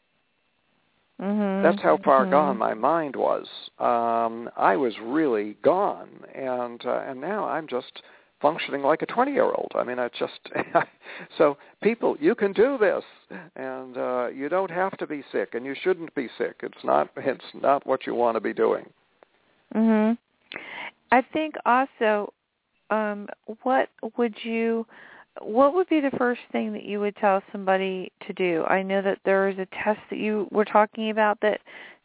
Mhm. that's how far mhm. gone my mind was. Um, I was really gone, and uh, and now I'm just functioning like a 20 year old. I mean, I just so people, you can do this, and uh, you don't have to be sick, and you shouldn't be sick. It's not it's not what you want to be doing. Mhm. I think also um what would you what would be the first thing that you would tell somebody to do? I know that there is a test that you were talking about that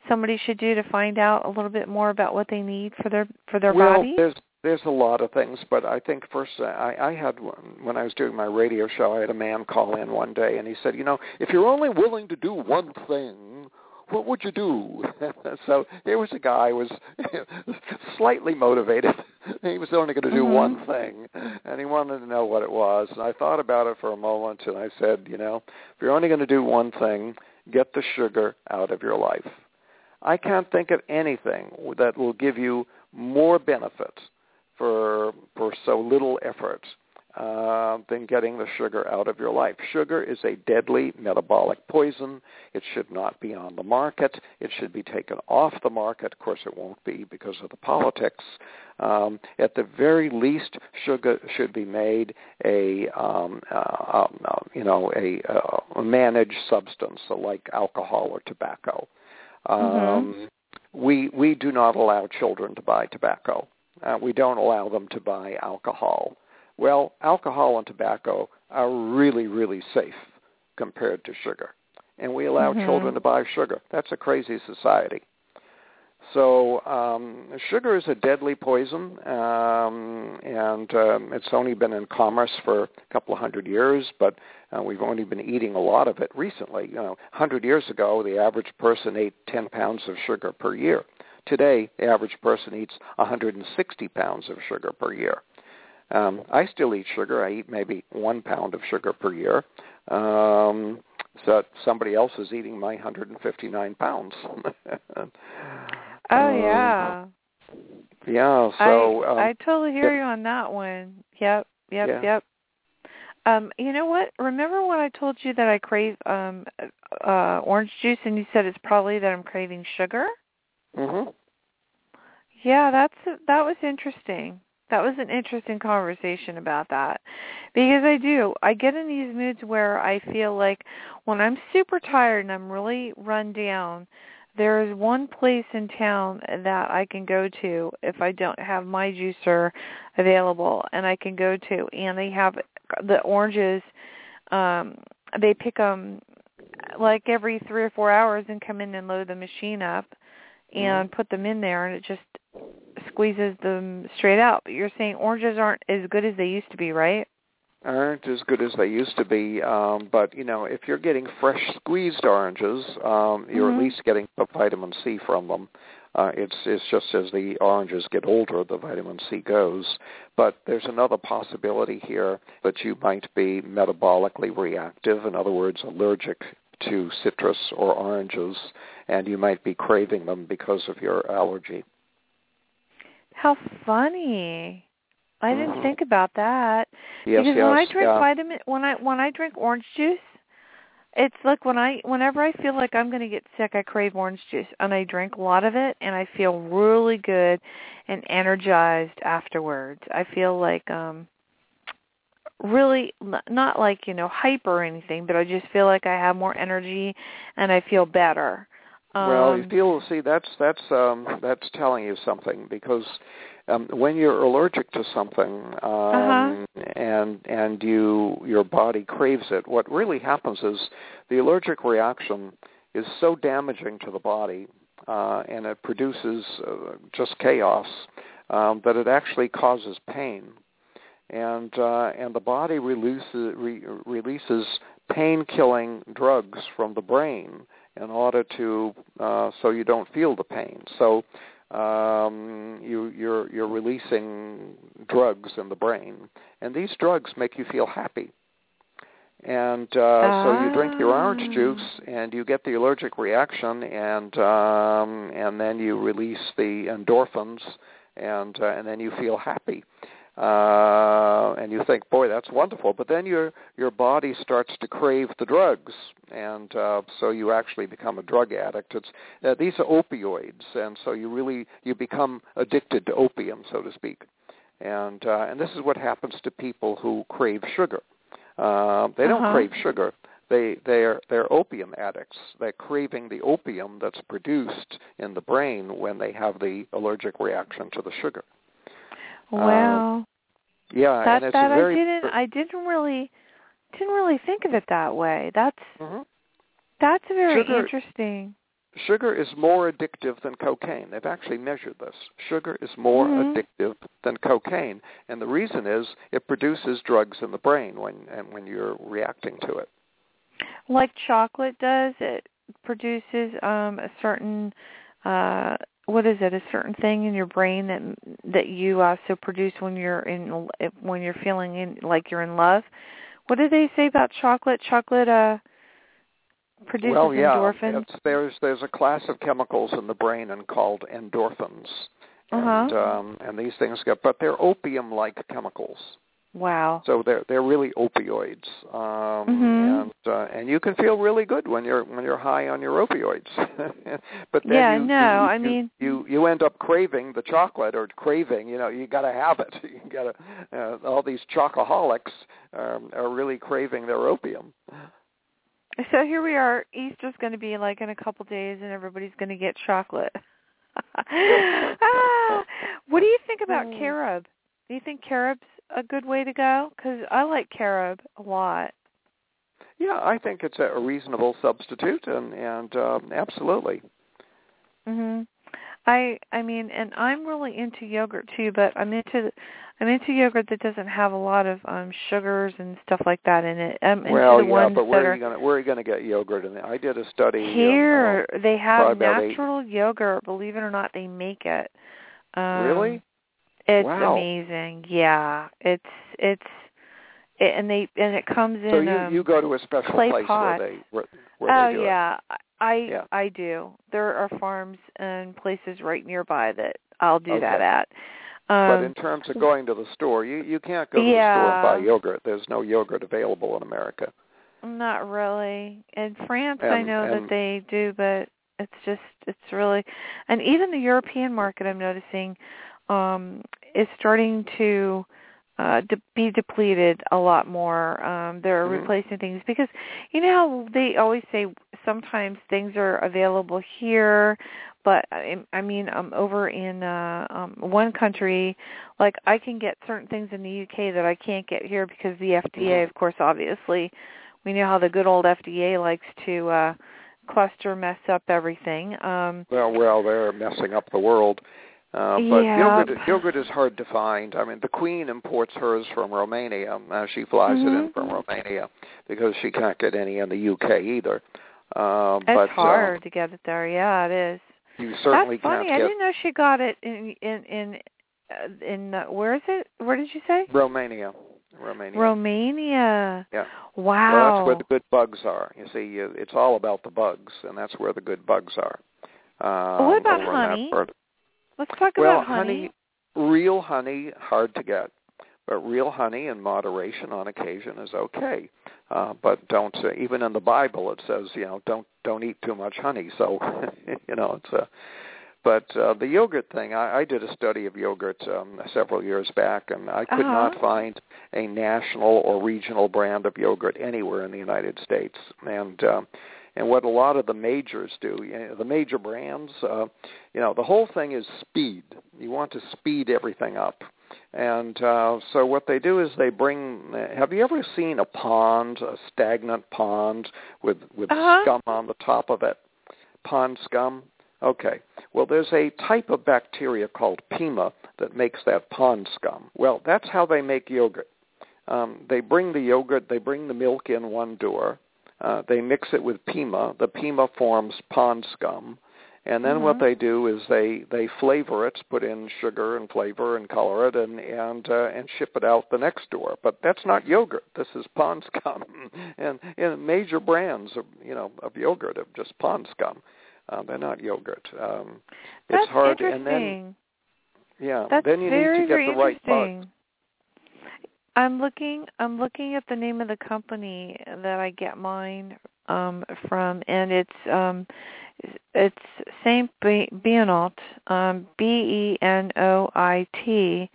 somebody should do to find out a little bit more about what they need for their for their well, body. there's there's a lot of things, but I think first uh, I, I had when I was doing my radio show, I had a man call in one day, and he said, you know, if you're only willing to do one thing, what would you do? so here was a guy who was slightly motivated. He was only going to do Mhm. one thing, and he wanted to know what it was. And I thought about it for a moment, and I said, you know, if you're only going to do one thing, get the sugar out of your life. I can't think of anything that will give you more benefit for for so little effort uh, than getting the sugar out of your life. Sugar is a deadly metabolic poison. It should not be on the market. It should be taken off the market. Of course, it won't be because of the politics. Um, at the very least, sugar should be made a um, uh, um, uh, you know a, uh, a managed substance, so like alcohol or tobacco. Um, We we do not allow children to buy tobacco. Uh, we don't allow them to buy alcohol. Well, alcohol and tobacco are really really safe compared to sugar, and we allow Mhm. children to buy sugar. That's a crazy society. So um, sugar is a deadly poison, um, and um, it's only been in commerce for a couple of hundred years, but uh, we've only been eating a lot of it recently. You know, 100 years ago, the average person ate 10 pounds of sugar per year. Today, the average person eats 160 pounds of sugar per year. Um, I still eat sugar. I eat maybe one pound of sugar per year. Um, so somebody else is eating my 159 pounds. Oh Um, yeah. Yeah. So I, um, I totally hear you on that one. Yep, yep, Yeah. yep. Um, you know what? Remember when I told you that I crave um uh orange juice and you said it's probably that I'm craving sugar? mhm. Yeah, that's that was interesting. That was an interesting conversation about that. Because I do. I get in these moods where I feel like when I'm super tired and I'm really run down, there is one place in town that I can go to if I don't have my juicer available and I can go to and they have the oranges um they pick them like every 3 or 4 hours and come in and load the machine up and put them in there and it just squeezes them straight out. But you're saying oranges aren't as good as they used to be, right? aren't as good as they used to be. Um, but you know, if you're getting fresh squeezed oranges, um, you're Mhm. at least getting the vitamin C from them. Uh, it's it's just as the oranges get older, the vitamin C goes. But there's another possibility here that you might be metabolically reactive. In other words, allergic to citrus or oranges, and you might be craving them because of your allergy. How funny. I didn't Mhm. think about that. Yes, because yes, when I drink yeah. vitamin when I when I drink orange juice, it's like when I whenever I feel like I'm going to get sick, I crave orange juice and I drink a lot of it and I feel really good and energized afterwards. I feel like um really not like, you know, hyper or anything, but I just feel like I have more energy and I feel better. Um well, you feel see that's that's um, that's telling you something because um, when you're allergic to something um, Uh-huh. and and you your body craves it, what really happens is the allergic reaction is so damaging to the body uh, and it produces uh, just chaos um, that it actually causes pain and uh, and the body releases re- releases pain killing drugs from the brain in order to uh, so you don't feel the pain. So um, you you're you're releasing drugs in the brain, and these drugs make you feel happy. And uh, so you drink your orange Ah. juice, and you get the allergic reaction, and um, and then you release the endorphins, and uh, and then you feel happy uh, and you think, boy, that's wonderful. But then your your body starts to crave the drugs, and uh, so you actually become a drug addict. It's uh, these are opioids, and so you really you become addicted to opium, so to speak. And uh, and this is what happens to people who crave sugar. Uh, they don't Uh-huh. crave sugar. They they're they're opium addicts. They're craving the opium that's produced in the brain when they have the allergic reaction to the sugar. Wow. Yeah, that that I didn't I didn't really didn't really think of it that way. That's Mhm. that's very Sugar- interesting. Sugar is more addictive than cocaine. They've actually measured this. Sugar is more Mhm. addictive than cocaine, and the reason is it produces drugs in the brain when and when you're reacting to it. Like chocolate does, it produces um a certain uh what is it? A certain thing in your brain that that you also produce when you're in when you're feeling in like you're in love. What do they say about chocolate? Chocolate uh produces well, yeah, endorphins. it's, there's there's a class of chemicals in the brain and called endorphins, and Uh-huh. um, and these things get, but they're opium-like chemicals. Wow. So they're they're really opioids, um, Mhm. and uh, and you can feel really good when you're when you're high on your opioids. but then Yeah, you, no, you, I you- mean- you you end up craving the chocolate or craving. You know, you got to have it. You got to. Uh, all these chocoholics um, are really craving their opium. So here we are. Easter's going to be like in a couple days, and everybody's going to get chocolate. ah, what do you think about carob? Do you think carob's a good way to go? Because I like carob a lot. Yeah, I think it's a reasonable substitute, and and um, absolutely. Mhm. I I mean, and I'm really into yogurt too, but I'm into I'm into yogurt that doesn't have a lot of um sugars and stuff like that in it. I'm well, yeah, but where are are you gonna where are you gonna get yogurt in it? I did a study um, here. they have natural yogurt. Believe it or not, they make it. uh, Um, really? It's Wow. amazing. Yeah, it's it's it, and they and it comes in. So you um, you go to a special place pots. where they where, where oh they do it. yeah, I Yeah. I do. There are farms and places right nearby that I'll do Okay. that at. but Um, in terms of going to the store, you you can't go to the store and buy yogurt. There's no yogurt available in America. Not really. In France, I know and- that they do, but it's just it's really, and even the European market, I'm noticing, um, is starting to uh, de- be depleted a lot more. Um, they're Mhm. replacing things because you know how they always say sometimes things are available here, but I, I mean, um, over in uh, um, one country, like I can get certain things in the UK that I can't get here because the FDA, Mhm. of course, obviously, we know how the good old FDA likes to uh cluster mess up everything. Um Well, well, they're messing up the world. Uh, but Yeah. yogurt, yogurt is hard to find. I mean, the Queen imports hers from Romania. Uh, she flies it in Mhm. from Romania because she can't get any in the UK either. Uh, it's but hard Um, to get it there. Yeah, it is. you certainly That's funny. can't I didn't know she got it in in in uh, in uh, where is it? Where did you say? Romania. Romania. Romania. Yeah. Wow. Well, that's where the good bugs are. You see, you, it's all about the bugs, and that's where the good bugs are. Um, what about over in that honey? Let's talk Well, about honey. real honey, hard to get, but real honey in moderation on occasion is okay. Uh, but don't uh, even in the Bible it says you know don't don't eat too much honey. So you know it's a. But uh, the yogurt thing, I, I did a study of yogurt um, several years back, and I could Uh-huh. not find a national or regional brand of yogurt anywhere in the United States. And um, and what a lot of the majors do, you know, the major brands, uh, you know, the whole thing is speed. You want to speed everything up. And uh, so what they do is they bring. Have you ever seen a pond, a stagnant pond with with Uh-huh. scum on the top of it? Pond scum. Okay. Well, there's a type of bacteria called Pima that makes that pond scum. Well, that's how they make yogurt. Um, they bring the yogurt, they bring the milk in one door. Uh, they mix it with Pima. The Pima forms pond scum. And then what Mhm. they do is they they flavor it, put in sugar and flavor and color it, and and uh, and ship it out the next door. But that's not yogurt. This is pond scum, and and major brands of you know of yogurt are just pond scum. Uh, they're not yogurt. Um, That's it's hard, interesting. and then yeah, That's then you need to get the right bugs. I'm looking. I'm looking at the name of the company that I get mine um, from, and it's um, it's Saint Benoit, um, B E N O I T,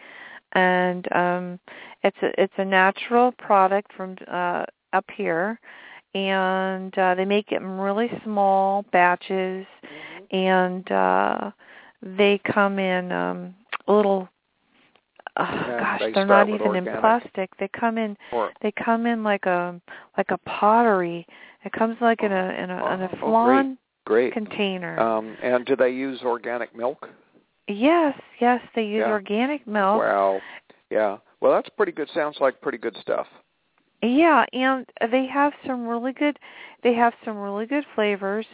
and um, it's a it's a natural product from uh, up here, and uh, they make it in really small batches, and uh, they come in um, little. Oh, Yeah, gosh, they they're not even in plastic. They come in Or they come in like a like a pottery. It comes like in a in a in a Oh, oh, flan great. container. Um, and do they use organic milk? yes, yes, they use Yeah. organic milk. Wow. Yeah. Well, that's pretty good. Sounds like pretty good stuff. Yeah, and they have some really good they have some really good flavors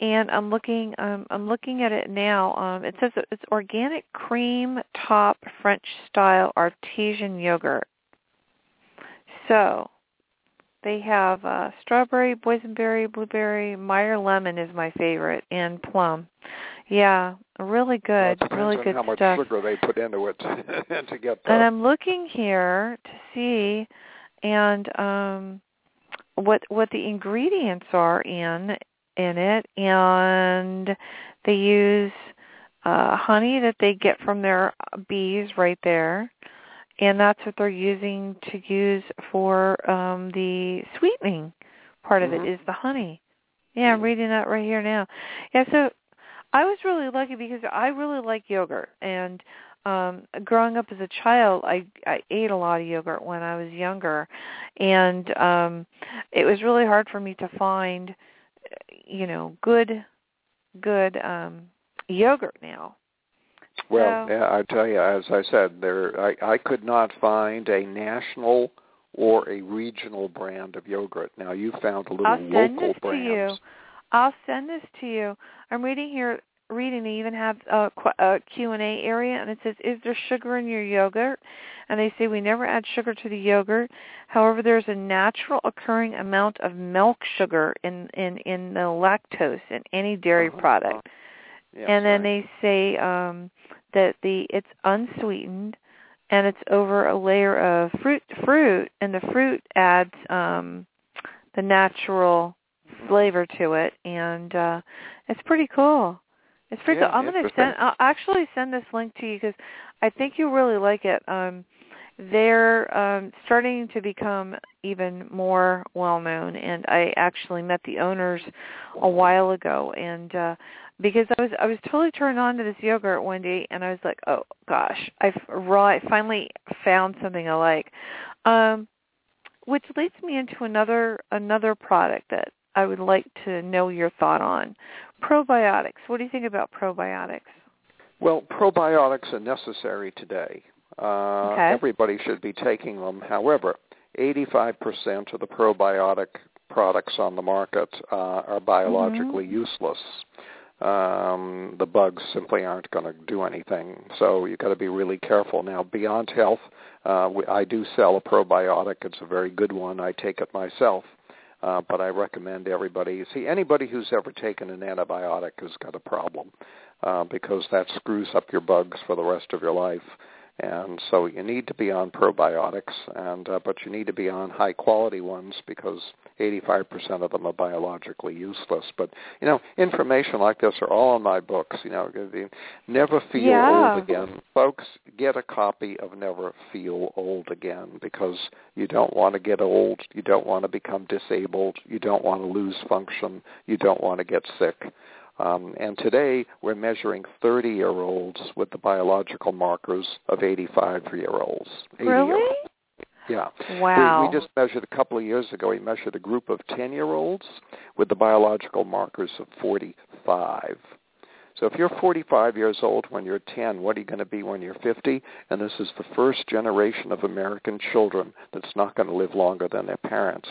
and I'm looking um I'm looking at it now. Um it says it's organic cream top French style artesian yogurt. So, they have uh strawberry, boysenberry, blueberry, Meyer lemon is my favorite and plum. Yeah, really Well, good, depends really on good how much stuff. sugar they put into it to get the. And I'm looking here to see and um what what the ingredients are in in it and they use uh honey that they get from their bees right there and that's what they're using to use for um the sweetening part of Mhm. it is the honey. Yeah, I'm Mhm. reading that right here now. Yeah, so I was really lucky because I really like yogurt and um growing up as a child I I ate a lot of yogurt when I was younger and um it was really hard for me to find you know good good um yogurt now. well, so- yeah, I tell you, as I said, there I, I could not find a national or a regional brand of yogurt. Now you found a little I'll send local this to you. I'll send this to you. I'm reading here reading they even have a, a Q&A area and it says is there sugar in your yogurt? And they say we never add sugar to the yogurt. However, there's a natural occurring amount of milk sugar in in in the lactose in any dairy Uh-huh. product. Yes, and then right. they say um that the it's unsweetened and it's over a layer of fruit fruit and the fruit adds um the natural flavor to it and uh it's pretty cool. It's pretty Yeah, cool. I'm going to send I'll actually send this link to you cuz I think you'll really like it. Um they're um starting to become even more well known and I actually met the owners a while ago and uh because I was I was totally turned on to this yogurt one day and I was like, "Oh gosh, I've right finally found something I like." Um which leads me into another another product that I would like to know your thought on. Probiotics. What do you think about probiotics? Well, probiotics are necessary today. Uh, Okay. Everybody should be taking them. However, 85% of the probiotic products on the market uh, are biologically useless. Um, the bugs simply aren't going to do anything, so you've got to be really careful. Now, Beyond Health, uh, we, I do sell a probiotic. It's a very good one. I take it myself. Uh, but I recommend everybody see anybody who's ever taken an antibiotic has got a problem uh, because that screws up your bugs for the rest of your life. And so you need to be on probiotics, and uh, but you need to be on high quality ones because 85% of them are biologically useless. But you know, information like this are all in my books. You know, Never Feel Yeah. Old Again, folks. Get a copy of Never Feel Old Again because you don't want to get old, you don't want to become disabled, you don't want to lose function, you don't want to get sick. Um, and today we're measuring 30-year-olds with the biological markers of 85-year-olds. 80 Really? Yeah. Wow. We, we just measured a couple of years ago. We measured a group of 10-year-olds with the biological markers of 45. So if you're 45 years old when you're 10, what are you going to be when you're 50? And this is the first generation of American children that's not going to live longer than their parents.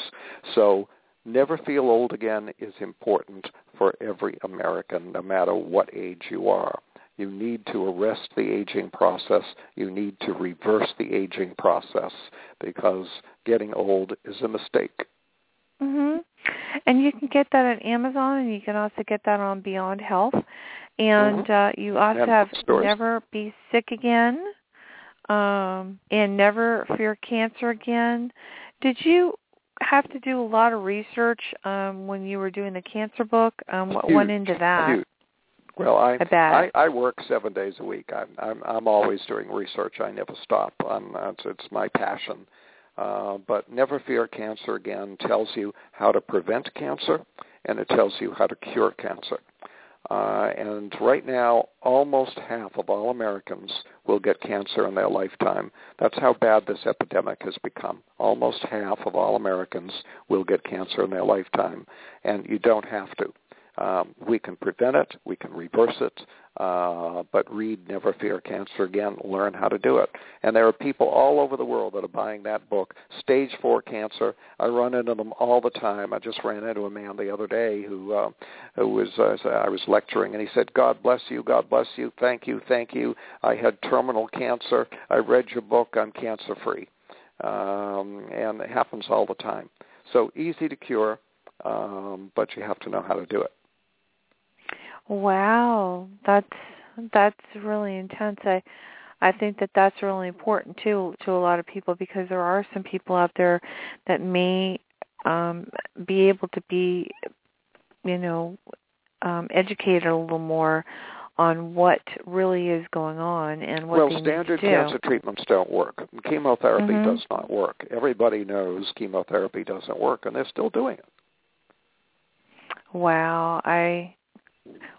So never feel old again is important for every American, no matter what age you are. You need to arrest the aging process. You need to reverse the aging process because getting old is a mistake. Mhm. And you can get that on Amazon, and you can also get that on Beyond Health. And uh, you also And have bookstores. Never Be Sick Again, um, and Never Fear Cancer Again. Did you have to do a lot of research um, when you were doing the cancer book? Um, what went into that? Huge. Well, I, I. I I work seven days a week. I'm I'm I'm always doing research. I never stop. I'm it's, it's my passion. Uh, but Never Fear Cancer again tells you how to prevent cancer, and it tells you how to cure cancer. Uh, and right now, almost half of all Americans will get cancer in their lifetime. That's how bad this epidemic has become. Almost half of all Americans will get cancer in their lifetime, and you don't have to. Um, we can prevent it, we can reverse it, uh, but read Never Fear Cancer Again, learn how to do it. And there are people all over the world that are buying that book. Stage 4 cancer, I run into them all the time. I just ran into a man the other day who, uh, who was, uh, I was lecturing, and he said, God bless you, God bless you, thank you, thank you. I had terminal cancer. I read your book, I'm cancer-free. Um, and it happens all the time. So easy to cure, um, but you have to know how to do it. Wow, that's that's really intense. I I think that that's really important too to a lot of people because there are some people out there that may um be able to be you know um educated a little more on what really is going on and what well, they standard need to do. cancer treatments don't work. Chemotherapy Mhm. does not work. Everybody knows chemotherapy doesn't work, and they're still doing it. Wow, I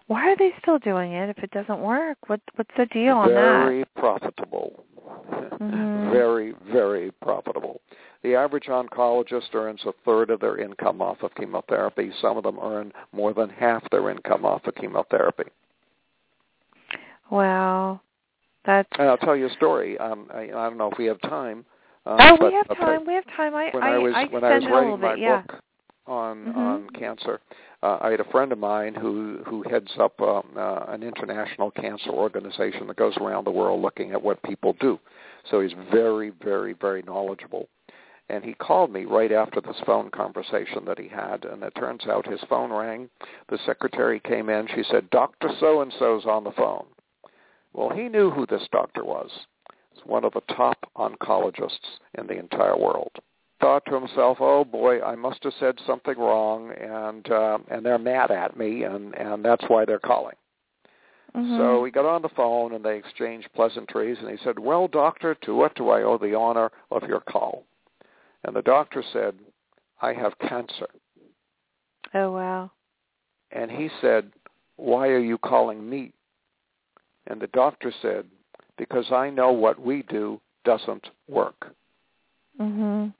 why are they still doing it if it doesn't work? What what's the deal on that? very profitable. Mhm. Very, very profitable. The average oncologist earns a third of their income off of chemotherapy. Some of them earn more than half their income off of chemotherapy. Wow. That's And I'll tell you a story. Um, I, I don't know if we have time. Um, Oh, but we have time. We have time. I when I, I was I when I was it a little writing my bit. Yeah. book on Mhm. on cancer, uh, I had a friend of mine who who heads up um, uh, an international cancer organization that goes around the world looking at what people do. So he's very very very knowledgeable. And he called me right after this phone conversation that he had, and it turns out his phone rang. The secretary came in. She said, "Doctor So and So's on the phone." Well, he knew who this doctor was. He's one of the top oncologists in the entire world. Thought to himself, "Oh boy, I must have said something wrong, and uh, and they're mad at me, and and that's why they're calling." Mm-hmm. So he got on the phone and they exchanged pleasantries, and he said, "Well, doctor, to what do I owe the honor of your call?" And the doctor said, "I have cancer." Oh wow. And he said, "Why are you calling me?" And the doctor said, "Because I know what we do doesn't work." Mhm.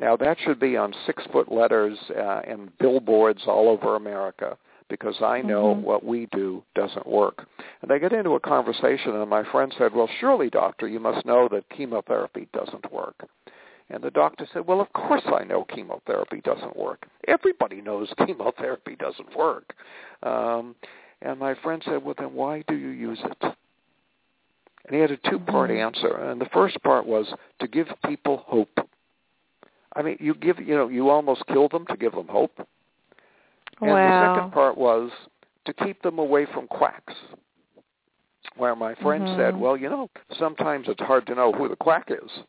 Now that should be on six-foot letters uh, and billboards all over America because I know Mhm. what we do doesn't work. And they get into a conversation, and my friend said, "Well, surely, doctor, you must know that chemotherapy doesn't work." And the doctor said, "Well, of course I know chemotherapy doesn't work. Everybody knows chemotherapy doesn't work." Um, and my friend said, "Well, then why do you use it?" And he had a two-part Mhm. answer. And the first part was to give people hope. I mean, you give, you know, you almost kill them to give them hope. And the second part was to keep them away from quacks. Where my friend Mhm. said, "Well, you know, sometimes it's hard to know who the quack is."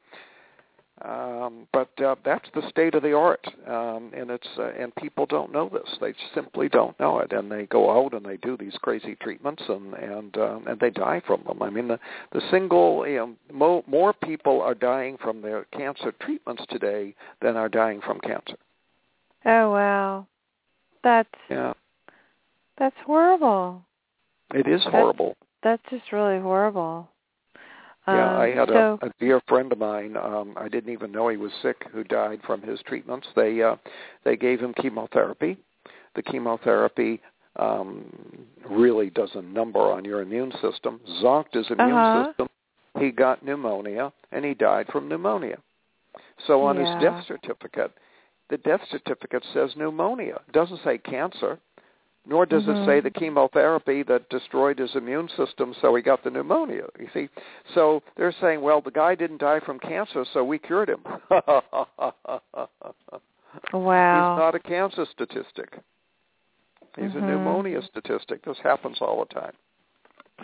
Um, but uh, that's the state of the art, um, and it's uh, and people don't know this. They simply don't know it, and they go out and they do these crazy treatments, and and um, and they die from them. I mean, the the single, you know, mo- more people are dying from their cancer treatments today than are dying from cancer. Oh wow. That's Yeah, that's horrible. it is That's- horrible. That's just really horrible. Yeah, Um, I had so, a, a dear friend of mine. Um, I didn't even know he was sick, who died from his treatments. They uh, they gave him chemotherapy. The chemotherapy um, really does a number on your immune system. Zonked his immune Uh-huh. system. He got pneumonia, and he died from pneumonia. So on Yeah. his death certificate, the death certificate says pneumonia. It doesn't say cancer nor does Mhm. it say the chemotherapy that destroyed his immune system so he got the pneumonia you see so they're saying well the guy didn't die from cancer so we cured him wow. he's not a cancer statistic he's Mhm. a pneumonia statistic this happens all the time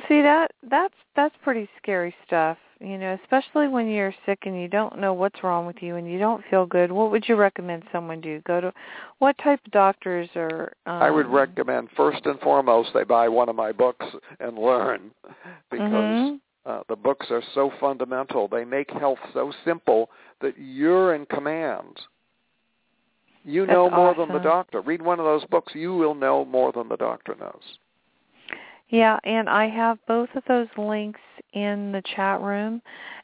See that that's that's pretty scary stuff. You know, especially when you're sick and you don't know what's wrong with you and you don't feel good. What would you recommend someone do? Go to what type of doctors are um, i would recommend first and foremost they buy one of my books and learn because Mhm. uh, the books are so fundamental they make health so simple that you're in command you That's know more than the doctor read one of those books you will know more than the doctor knows Yeah, and I have both of those links in the chat room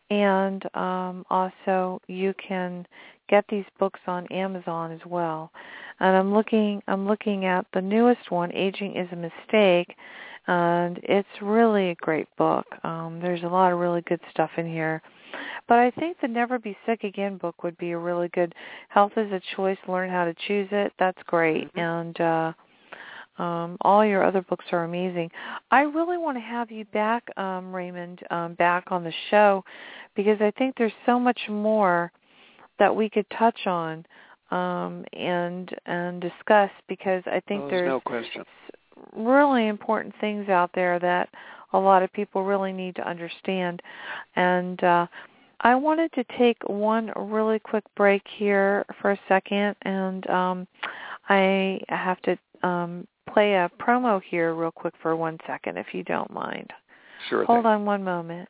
and um also you can get these books on Amazon as well. And I'm looking I'm looking at the newest one, Aging is a Mistake, and it's really a great book. Um there's a lot of really good stuff in here. But I think the Never Be Sick Again book would be a really good Health is a Choice, Learn How to Choose It. That's great. Mhm. And uh um, all your other books are amazing. I really want to have you back, um, Raymond, um, back on the show because I think there's so much more that we could touch on um, and and discuss because I think Well, there's there's no question really important things out there that a lot of people really need to understand. And uh, I wanted to take one really quick break here for a second, and um, I have to um, play a promo here real quick for one second, if you don't mind. sure Hold thing on one moment.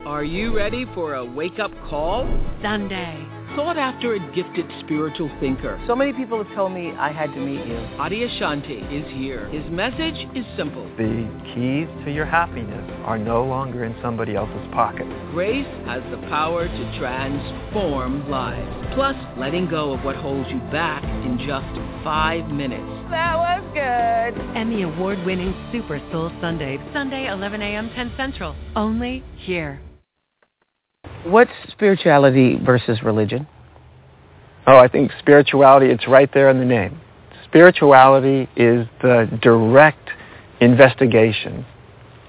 Are you ready for a wake up call? Sunday. Sought after and gifted spiritual thinker. So many people have told me I had to meet you. Adyashanti is here. His message is simple. The keys to your happiness are no longer in somebody else's pocket. Grace has the power to transform lives. Plus, letting go of what holds you back in just five minutes. That was good. And the award winning Super Soul Sunday, Sunday 11 a.m. 10 Central, only here. What's spirituality versus religion? Oh, I think spirituality, it's right there in the name. Spirituality is the direct investigation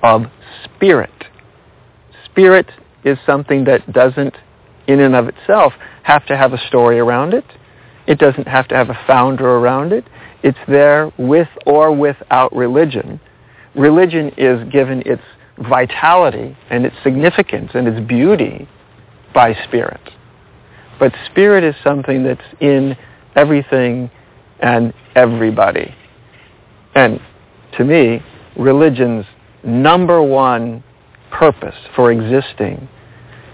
of spirit. Spirit is something that doesn't, in and of itself, have to have a story around it. It doesn't have to have a founder around it. It's there with or without religion. Religion is given its vitality and its significance and its beauty by spirit. But spirit is something that's in everything and everybody. And to me, religion's number one purpose for existing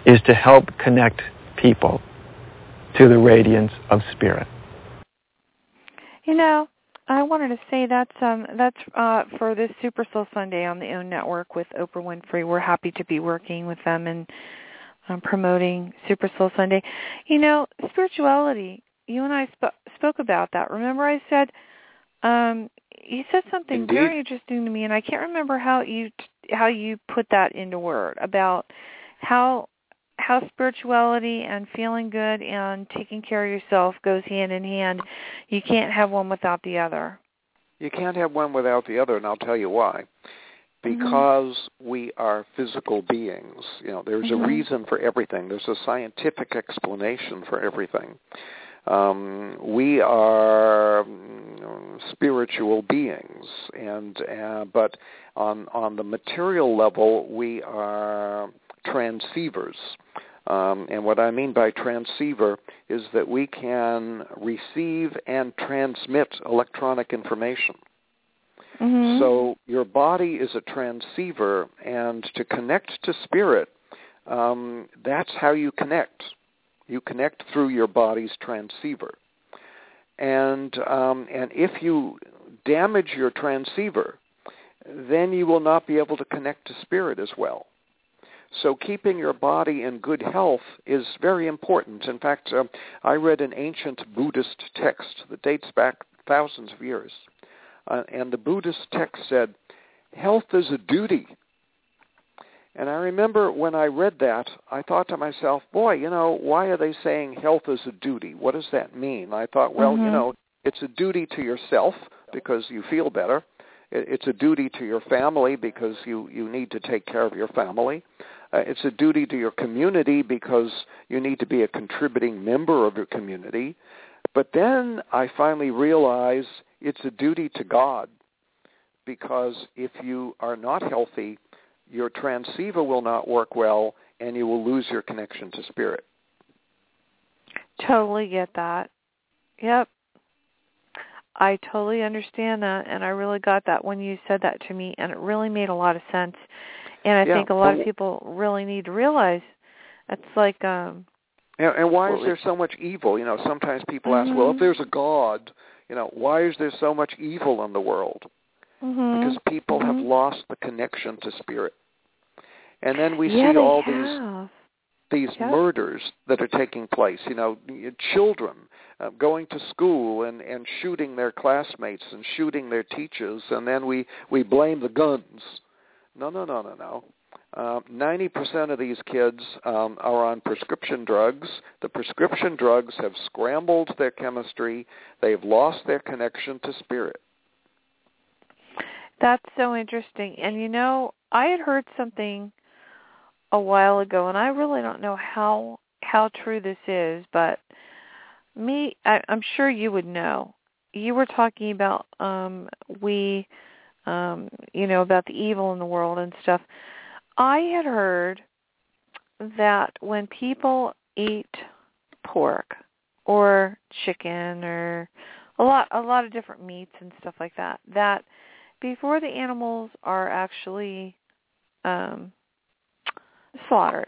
is to help connect people to the radiance of spirit. You know, I wanted to say that's um that's uh for this Super Soul Sunday on the OWN network with Oprah Winfrey. We're happy to be working with them and um, promoting Super Soul Sunday. You know, spirituality. You and I sp- spoke about that. Remember, I said um you said something Indeed. very interesting to me, and I can't remember how you how you put that into word about how how spirituality and feeling good and taking care of yourself goes hand in hand. You can't have one without the other. You can't have one without the other, and I'll tell you why. Because we are physical beings. You know, there's a reason for everything. There's a scientific explanation for everything. Um, we are mm, spiritual beings, and uh, but on on the material level, we are transceivers. Um, and what I mean by transceiver is that we can receive and transmit electronic information. Mhm. So your body is a transceiver, and to connect to spirit, um, that's how you connect. You connect through your body's transceiver, and um, and if you damage your transceiver, then you will not be able to connect to spirit as well. So keeping your body in good health is very important. In fact, um, I read an ancient Buddhist text that dates back thousands of years. Uh, and the Buddhist text said, health is a duty. And I remember when I read that, I thought to myself, boy, you know, why are they saying health is a duty? What does that mean? I thought, well, you Mhm. know, it's a duty to yourself because you feel better. It's a duty to your family because you, you need to take care of your family. Uh, it's a duty to your community because you need to be a contributing member of your community. But then I finally realize it's a duty to God because if you are not healthy, your transceiver will not work well and you will lose your connection to spirit. Totally get that. Yep. I totally understand that and I really got that when you said that to me and it really made a lot of sense. And I Yeah, think a lot of people really need to realize it's like um And, and why is there so much evil? You know, sometimes people ask, well, if Mhm. there's a God, you know, why is there so much evil in the world? mhm. Because people have Mhm. lost the connection to spirit. And then we yeah, see all these have. these Yep. murders that are taking place. You know, children uh, going to school and and shooting their classmates and shooting their teachers, and then we we blame the guns. No, no, no, no, no. Uh, Ninety percent of these kids um, are on prescription drugs. The prescription drugs have scrambled their chemistry. They've lost their connection to spirit. That's so interesting. And you know, I had heard something a while ago and I really don't know how how true this is, but me I, I'm sure you would know. You were talking about um we um you know about the evil in the world and stuff. I had heard that when people eat pork or chicken or a lot a lot of different meats and stuff like that that before the animals are actually um slaughtered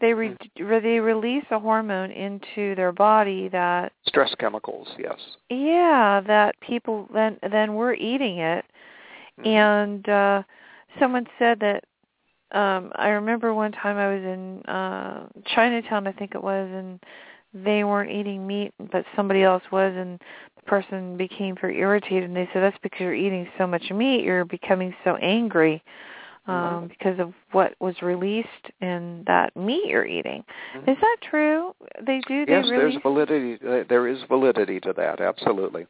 they re- they release a hormone into their body that Stress chemicals, yes. yeah that people then then we're eating it Mhm. and uh someone said that um I remember one time I was in uh Chinatown I think it was and they weren't eating meat but somebody else was and the person became very irritated and they said that's because you're eating so much meat you're becoming so angry um Mhm. because of what was released in that meat you're eating. Mhm. Is that true? They do they yes, release there's validity. uh, There is validity to that. Absolutely.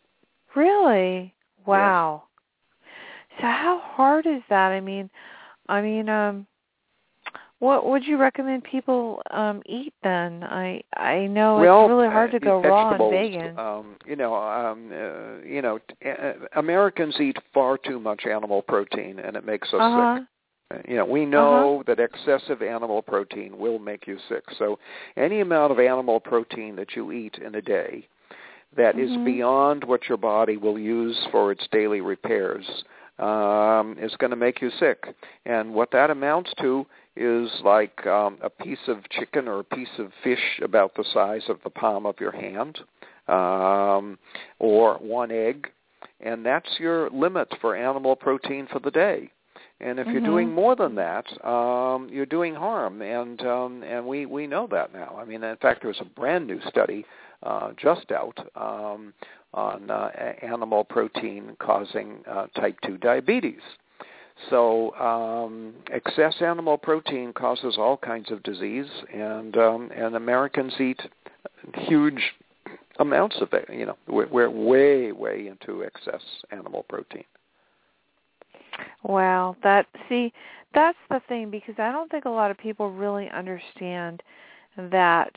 Really? Wow. So how hard is that? I mean, I mean, um what would you recommend people um eat then? I I know well, it's really hard to uh, go raw and vegan. Um, you know, um, uh, you know, t- uh, Americans eat far too much animal protein, and it makes us uh-huh. sick. You know, we know uh-huh. that excessive animal protein will make you sick. So any amount of animal protein that you eat in a day that mm-hmm. is beyond what your body will use for its daily repairs um, is going to make you sick. And what that amounts to is like um, a piece of chicken or a piece of fish about the size of the palm of your hand, um, or one egg, and that's your limit for animal protein for the day. And if mm-hmm. you're doing more than that, um, you're doing harm, and um, and we we know that now. I mean, in fact, there was a brand new study uh, just out um, on uh, animal protein causing uh, type 2 diabetes. So um, excess animal protein causes all kinds of disease, and um, and Americans eat huge amounts of it. You know, we're, we're way way into excess animal protein. Wow, that see, that's the thing because I don't think a lot of people really understand that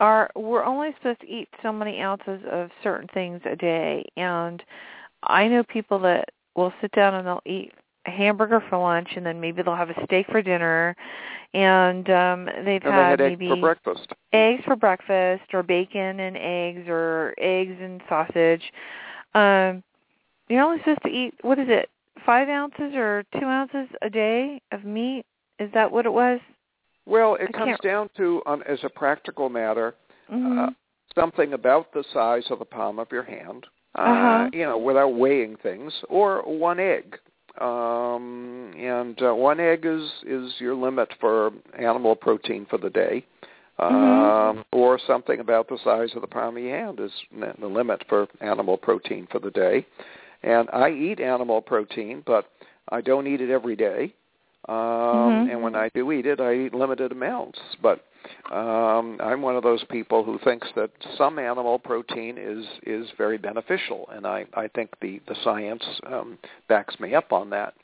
our we're only supposed to eat so many ounces of certain things a day and I know people that will sit down and they'll eat a hamburger for lunch and then maybe they'll have a steak for dinner and um they've and had, they maybe eggs for breakfast. eggs for breakfast or bacon and eggs or eggs and sausage. Um you're only supposed to eat what is it, five ounces or two ounces a day of meat? Is that what it was? Well, it I comes down to, um, as a practical matter, mm-hmm. uh, something about the size of the palm of your hand. Uh, uh-huh. You know, without weighing things, or one egg. Um, and uh, one egg is is your limit for animal protein for the day. Mm-hmm. Um, or something about the size of the palm of your hand is the limit for animal protein for the day. And I eat animal protein, but I don't eat it every day. Um, mm-hmm. And when I do eat it, I eat limited amounts. But um, I'm one of those people who thinks that some animal protein is is very beneficial, and I I think the the science um, backs me up on that.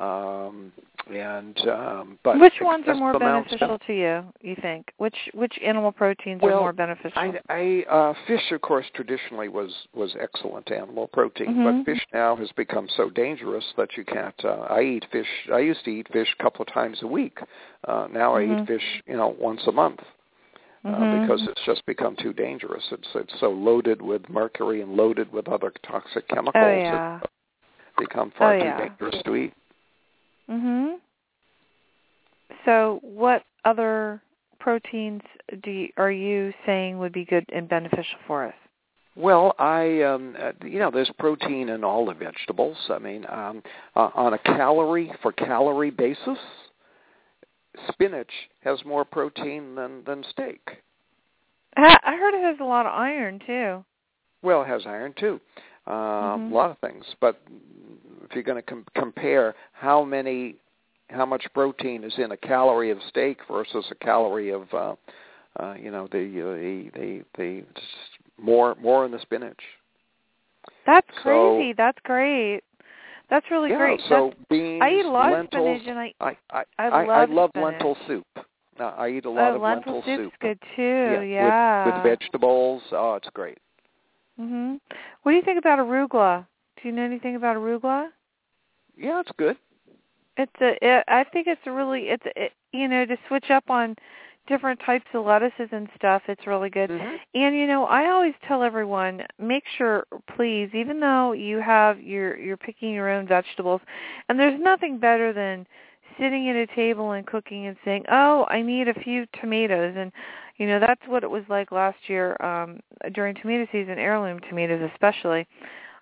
Um, and um, but which ones are more beneficial to you? You think which which animal proteins well, are more beneficial? I, I uh, fish, of course, traditionally was was excellent animal protein, mm-hmm. but fish now has become so dangerous that you can't. Uh, I eat fish. I used to eat fish a couple of times a week. Uh, now mm-hmm. I eat fish, you know, once a month. Uh, mm-hmm. because it's just become too dangerous. It's it's so loaded with mercury and loaded with other toxic chemicals. Oh yeah. It's become far oh, too yeah. dangerous to eat. Mhm. So, what other proteins do you, are you saying would be good and beneficial for us? Well, I um uh, you know there's protein in all the vegetables. I mean, um uh, on a calorie for calorie basis, spinach has more protein than than steak. I heard it has a lot of iron too. Well, it has iron too. Um, mm-hmm. A lot of things, but if you're going to com- compare how many, how much protein is in a calorie of steak versus a calorie of, uh, uh, you know, the uh, the the, the more more in the spinach. That's so, crazy. That's great. That's really yeah, great. So That's, beans, I eat a lot lentils, of spinach, and I I I, I, I, love, I love spinach. lentil soup. Uh, I eat a lot oh, of lentil lentil soup's soup. good too. Yeah, yeah. With, with vegetables. Oh, it's great. Mhm. What do you think about arugula? Do you know anything about arugula? Yeah, it's good. It's a. It, I think it's really. It's it, you know to switch up on different types of lettuces and stuff. It's really good. Mm-hmm. And you know, I always tell everyone, make sure, please, even though you have you're you're picking your own vegetables, and there's nothing better than sitting at a table and cooking and saying, "Oh, I need a few tomatoes." And you know, that's what it was like last year um during tomato season, heirloom tomatoes especially.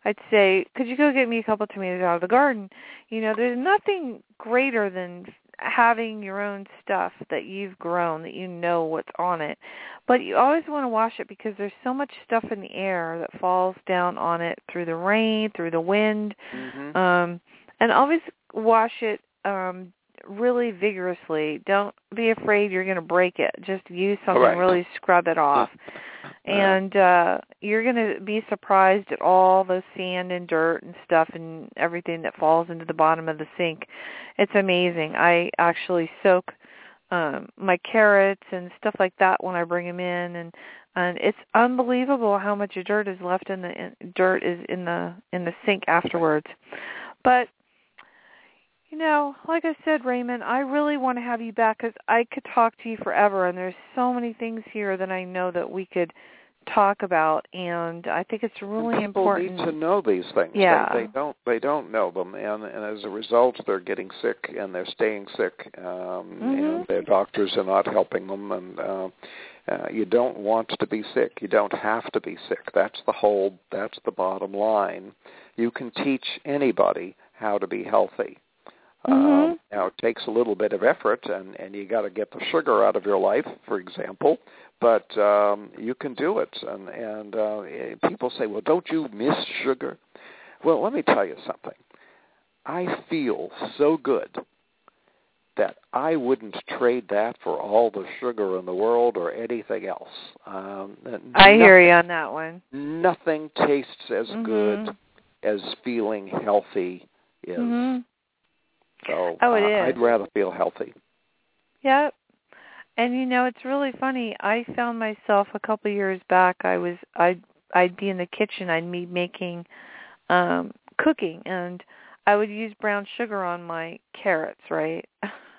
I'd say, "Could you go get me a couple of tomatoes out of the garden?" You know, there's nothing greater than having your own stuff that you've grown that you know what's on it. But you always want to wash it because there's so much stuff in the air that falls down on it through the rain, through the wind. Mm-hmm. Um and always wash it um really vigorously. Don't be afraid you're going to break it. Just use something right. really scrub it off. and uh you're going to be surprised at all the sand and dirt and stuff and everything that falls into the bottom of the sink. It's amazing. I actually soak um my carrots and stuff like that when I bring them in and and it's unbelievable how much dirt is left in the in, dirt is in the in the sink afterwards. But you know, like I said, Raymond, I really want to have you back because I could talk to you forever, and there's so many things here that I know that we could talk about, and I think it's really people important. need to know these things. Yeah. They, they don't. They don't know them, and and as a result, they're getting sick and they're staying sick, um, Mhm. and their doctors are not helping them. And uh, uh, you don't want to be sick. You don't have to be sick. That's the whole. That's the bottom line. You can teach anybody how to be healthy. Mhm. Um, now it takes a little bit of effort, and and you got to get the sugar out of your life, for example. But um, you can do it, and and uh, people say, "Well, don't you miss sugar?" Well, let me tell you something. I feel so good that I wouldn't trade that for all the sugar in the world or anything else. Um, I hear you on that one. Nothing tastes as Mhm. good as feeling healthy is. Mhm. So Oh, it uh, is. I'd rather feel healthy. Yep. And you know, it's really funny. I found myself a couple of years back. I was I'd I'd be in the kitchen. I'd be making um cooking, and I would use brown sugar on my carrots. Right?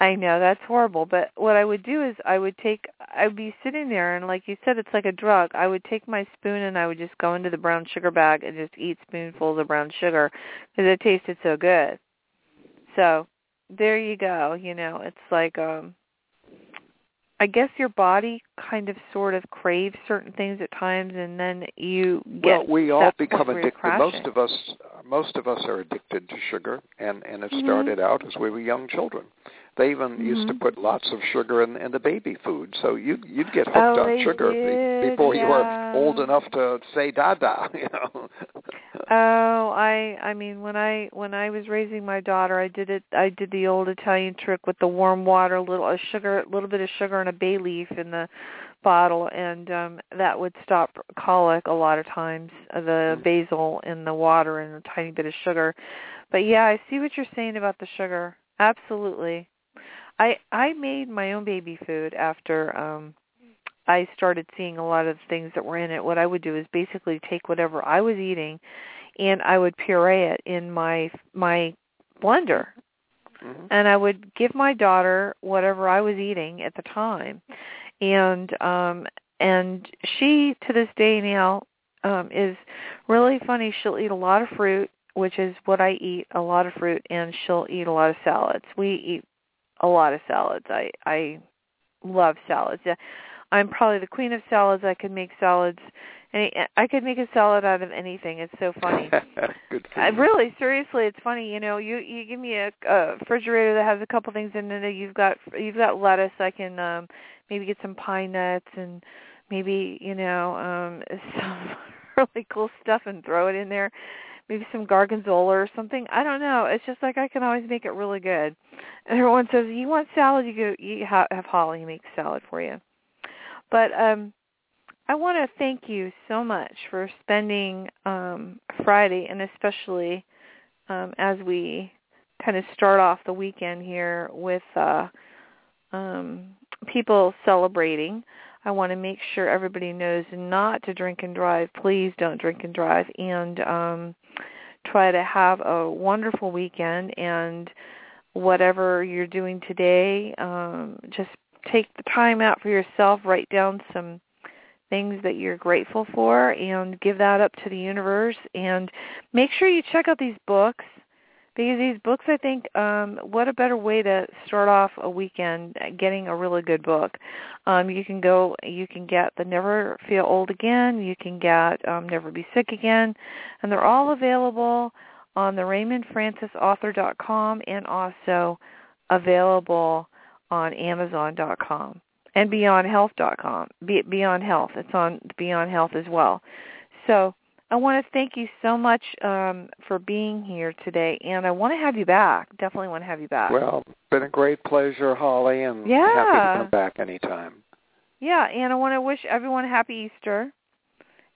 I know that's horrible, but what I would do is I would take. I'd be sitting there, and like you said, it's like a drug. I would take my spoon and I would just go into the brown sugar bag and just eat spoonfuls of brown sugar because it tasted so good. So there you go. You know, it's like um I guess your body kind of sort of craves certain things at times and then you get well, we all become point where you're addicted. Most of us, most of us are addicted to sugar, and and it Mhm. started out as we were young children. They even used to Mhm. put lots of sugar in, in the baby food, so you you'd get hooked Oh, on sugar did, before you were old enough to say "dada." You know. Oh, I I mean when I when I was raising my daughter, I did it I did the old Italian trick with the warm water, little a sugar, a little bit of sugar and a bay leaf in the bottle and um that would stop colic a lot of times, uh, the Mhm. basil in the water and a tiny bit of sugar. But yeah, I see what you're saying about the sugar. Absolutely. I I made my own baby food after um I started seeing a lot of things that were in it. What I would do is basically take whatever I was eating and I would puree it in my my blender Mhm. and I would give my daughter whatever I was eating at the time. And um and she to this day now um is really funny. She'll eat a lot of fruit, which is what I eat, a lot of fruit, and she'll eat a lot of salads. We eat a lot of salads. I I love salads. I'm probably the queen of salads. I could make salads any I could make a salad out of anything. It's so funny. Good for I you. really, seriously, it's funny. You know, you you give me a, a refrigerator that has a couple things in it. You've got you've got lettuce. I can um maybe get some pine nuts and maybe you know um some really cool stuff and throw it in there. Maybe some gorgonzola or something. I don't know. It's just like I can always make it really good. And everyone says, "You want salad? You go. You have, have Holly make salad for you." But um I want to thank you so much for spending um, Friday and especially um, as we kind of start off the weekend here with uh, um, people celebrating. I want to make sure everybody knows not to drink and drive. Please don't drink and drive and um, try to have a wonderful weekend and whatever you're doing today, um, just take the time out for yourself, write down some things that you're grateful for and give that up to the universe and make sure you check out these books because these books I think um what a better way to start off a weekend getting a really good book. Um you can go you can get the Never Feel Old Again, you can get um Never Be Sick Again and they're all available on the raymondfrancisauthor.com and also available on amazon.com and beyondhealth.com. Be- Beyond Health, it's on Beyond Health as well. So I want to thank you so much um, for being here today, and I want to have you back. Definitely want to have you back. Well, been a great pleasure, Holly, and Yeah. happy to come back anytime. yeah, and I want to wish everyone a happy Easter.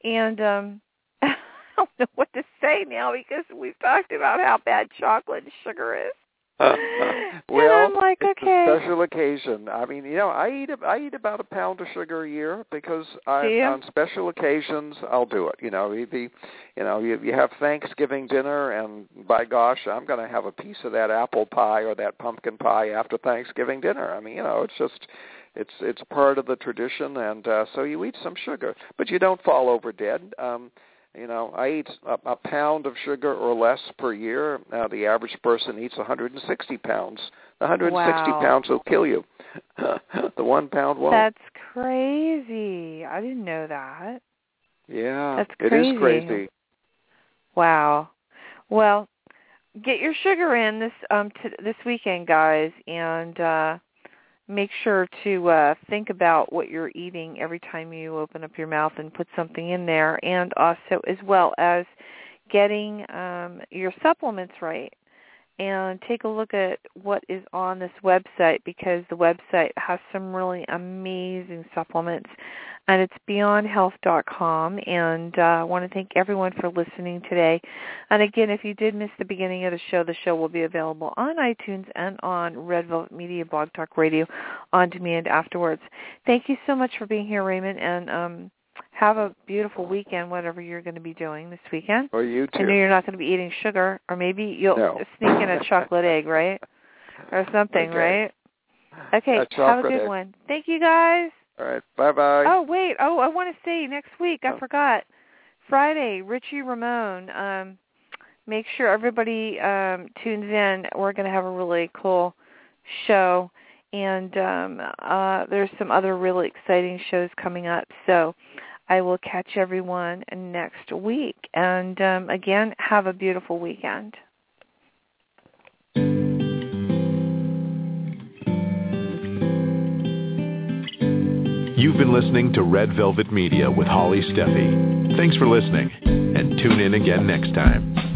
And um, I don't know what to say now because we've talked about how bad chocolate and sugar is. Well, like, it's okay. a special occasion. I mean, you know, I eat a, I eat about a pound of sugar a year because I, on special occasions I'll do it. You know, the you know you, you have Thanksgiving dinner, and by gosh, I'm going to have a piece of that apple pie or that pumpkin pie after Thanksgiving dinner. I mean, you know, it's just it's it's part of the tradition, and uh, so you eat some sugar, but you don't fall over dead. Um, you know, I eat a, a pound of sugar or less per year. Now, the average person eats 160 pounds. The 160 Wow. pounds will kill you. the one pound won't. That's crazy. I didn't know that. yeah, that's it crazy. is crazy. Wow. Well, get your sugar in this um t- this weekend, guys, and uh make sure to uh think about what you're eating every time you open up your mouth and put something in there and also as well as getting um your supplements right. And take a look at what is on this website because the website has some really amazing supplements and it's beyondhealth.com and uh, I want to thank everyone for listening today. And again, if you did miss the beginning of the show, the show will be available on iTunes and on Red Velvet Media Blog Talk Radio on demand afterwards. Thank you so much for being here, Raymond, and um, have a beautiful weekend, whatever you're going to be doing this weekend. Or you too. I know you're not going to be eating sugar, or maybe you'll No. sneak in a chocolate egg, right? Or something, Okay. right? Okay, have a good egg. one. Thank you, guys. All right. Bye bye. Oh wait, oh I want to say next week. I Oh. forgot. Friday, Richie Ramone. Um, make sure everybody um, tunes in. We're going to have a really cool show, and um, uh, there's some other really exciting shows coming up. So I will catch everyone next week. And um, again, have a beautiful weekend. You've been listening to Red Velvet Media with Holly Stephey. Thanks for listening, and tune in again next time.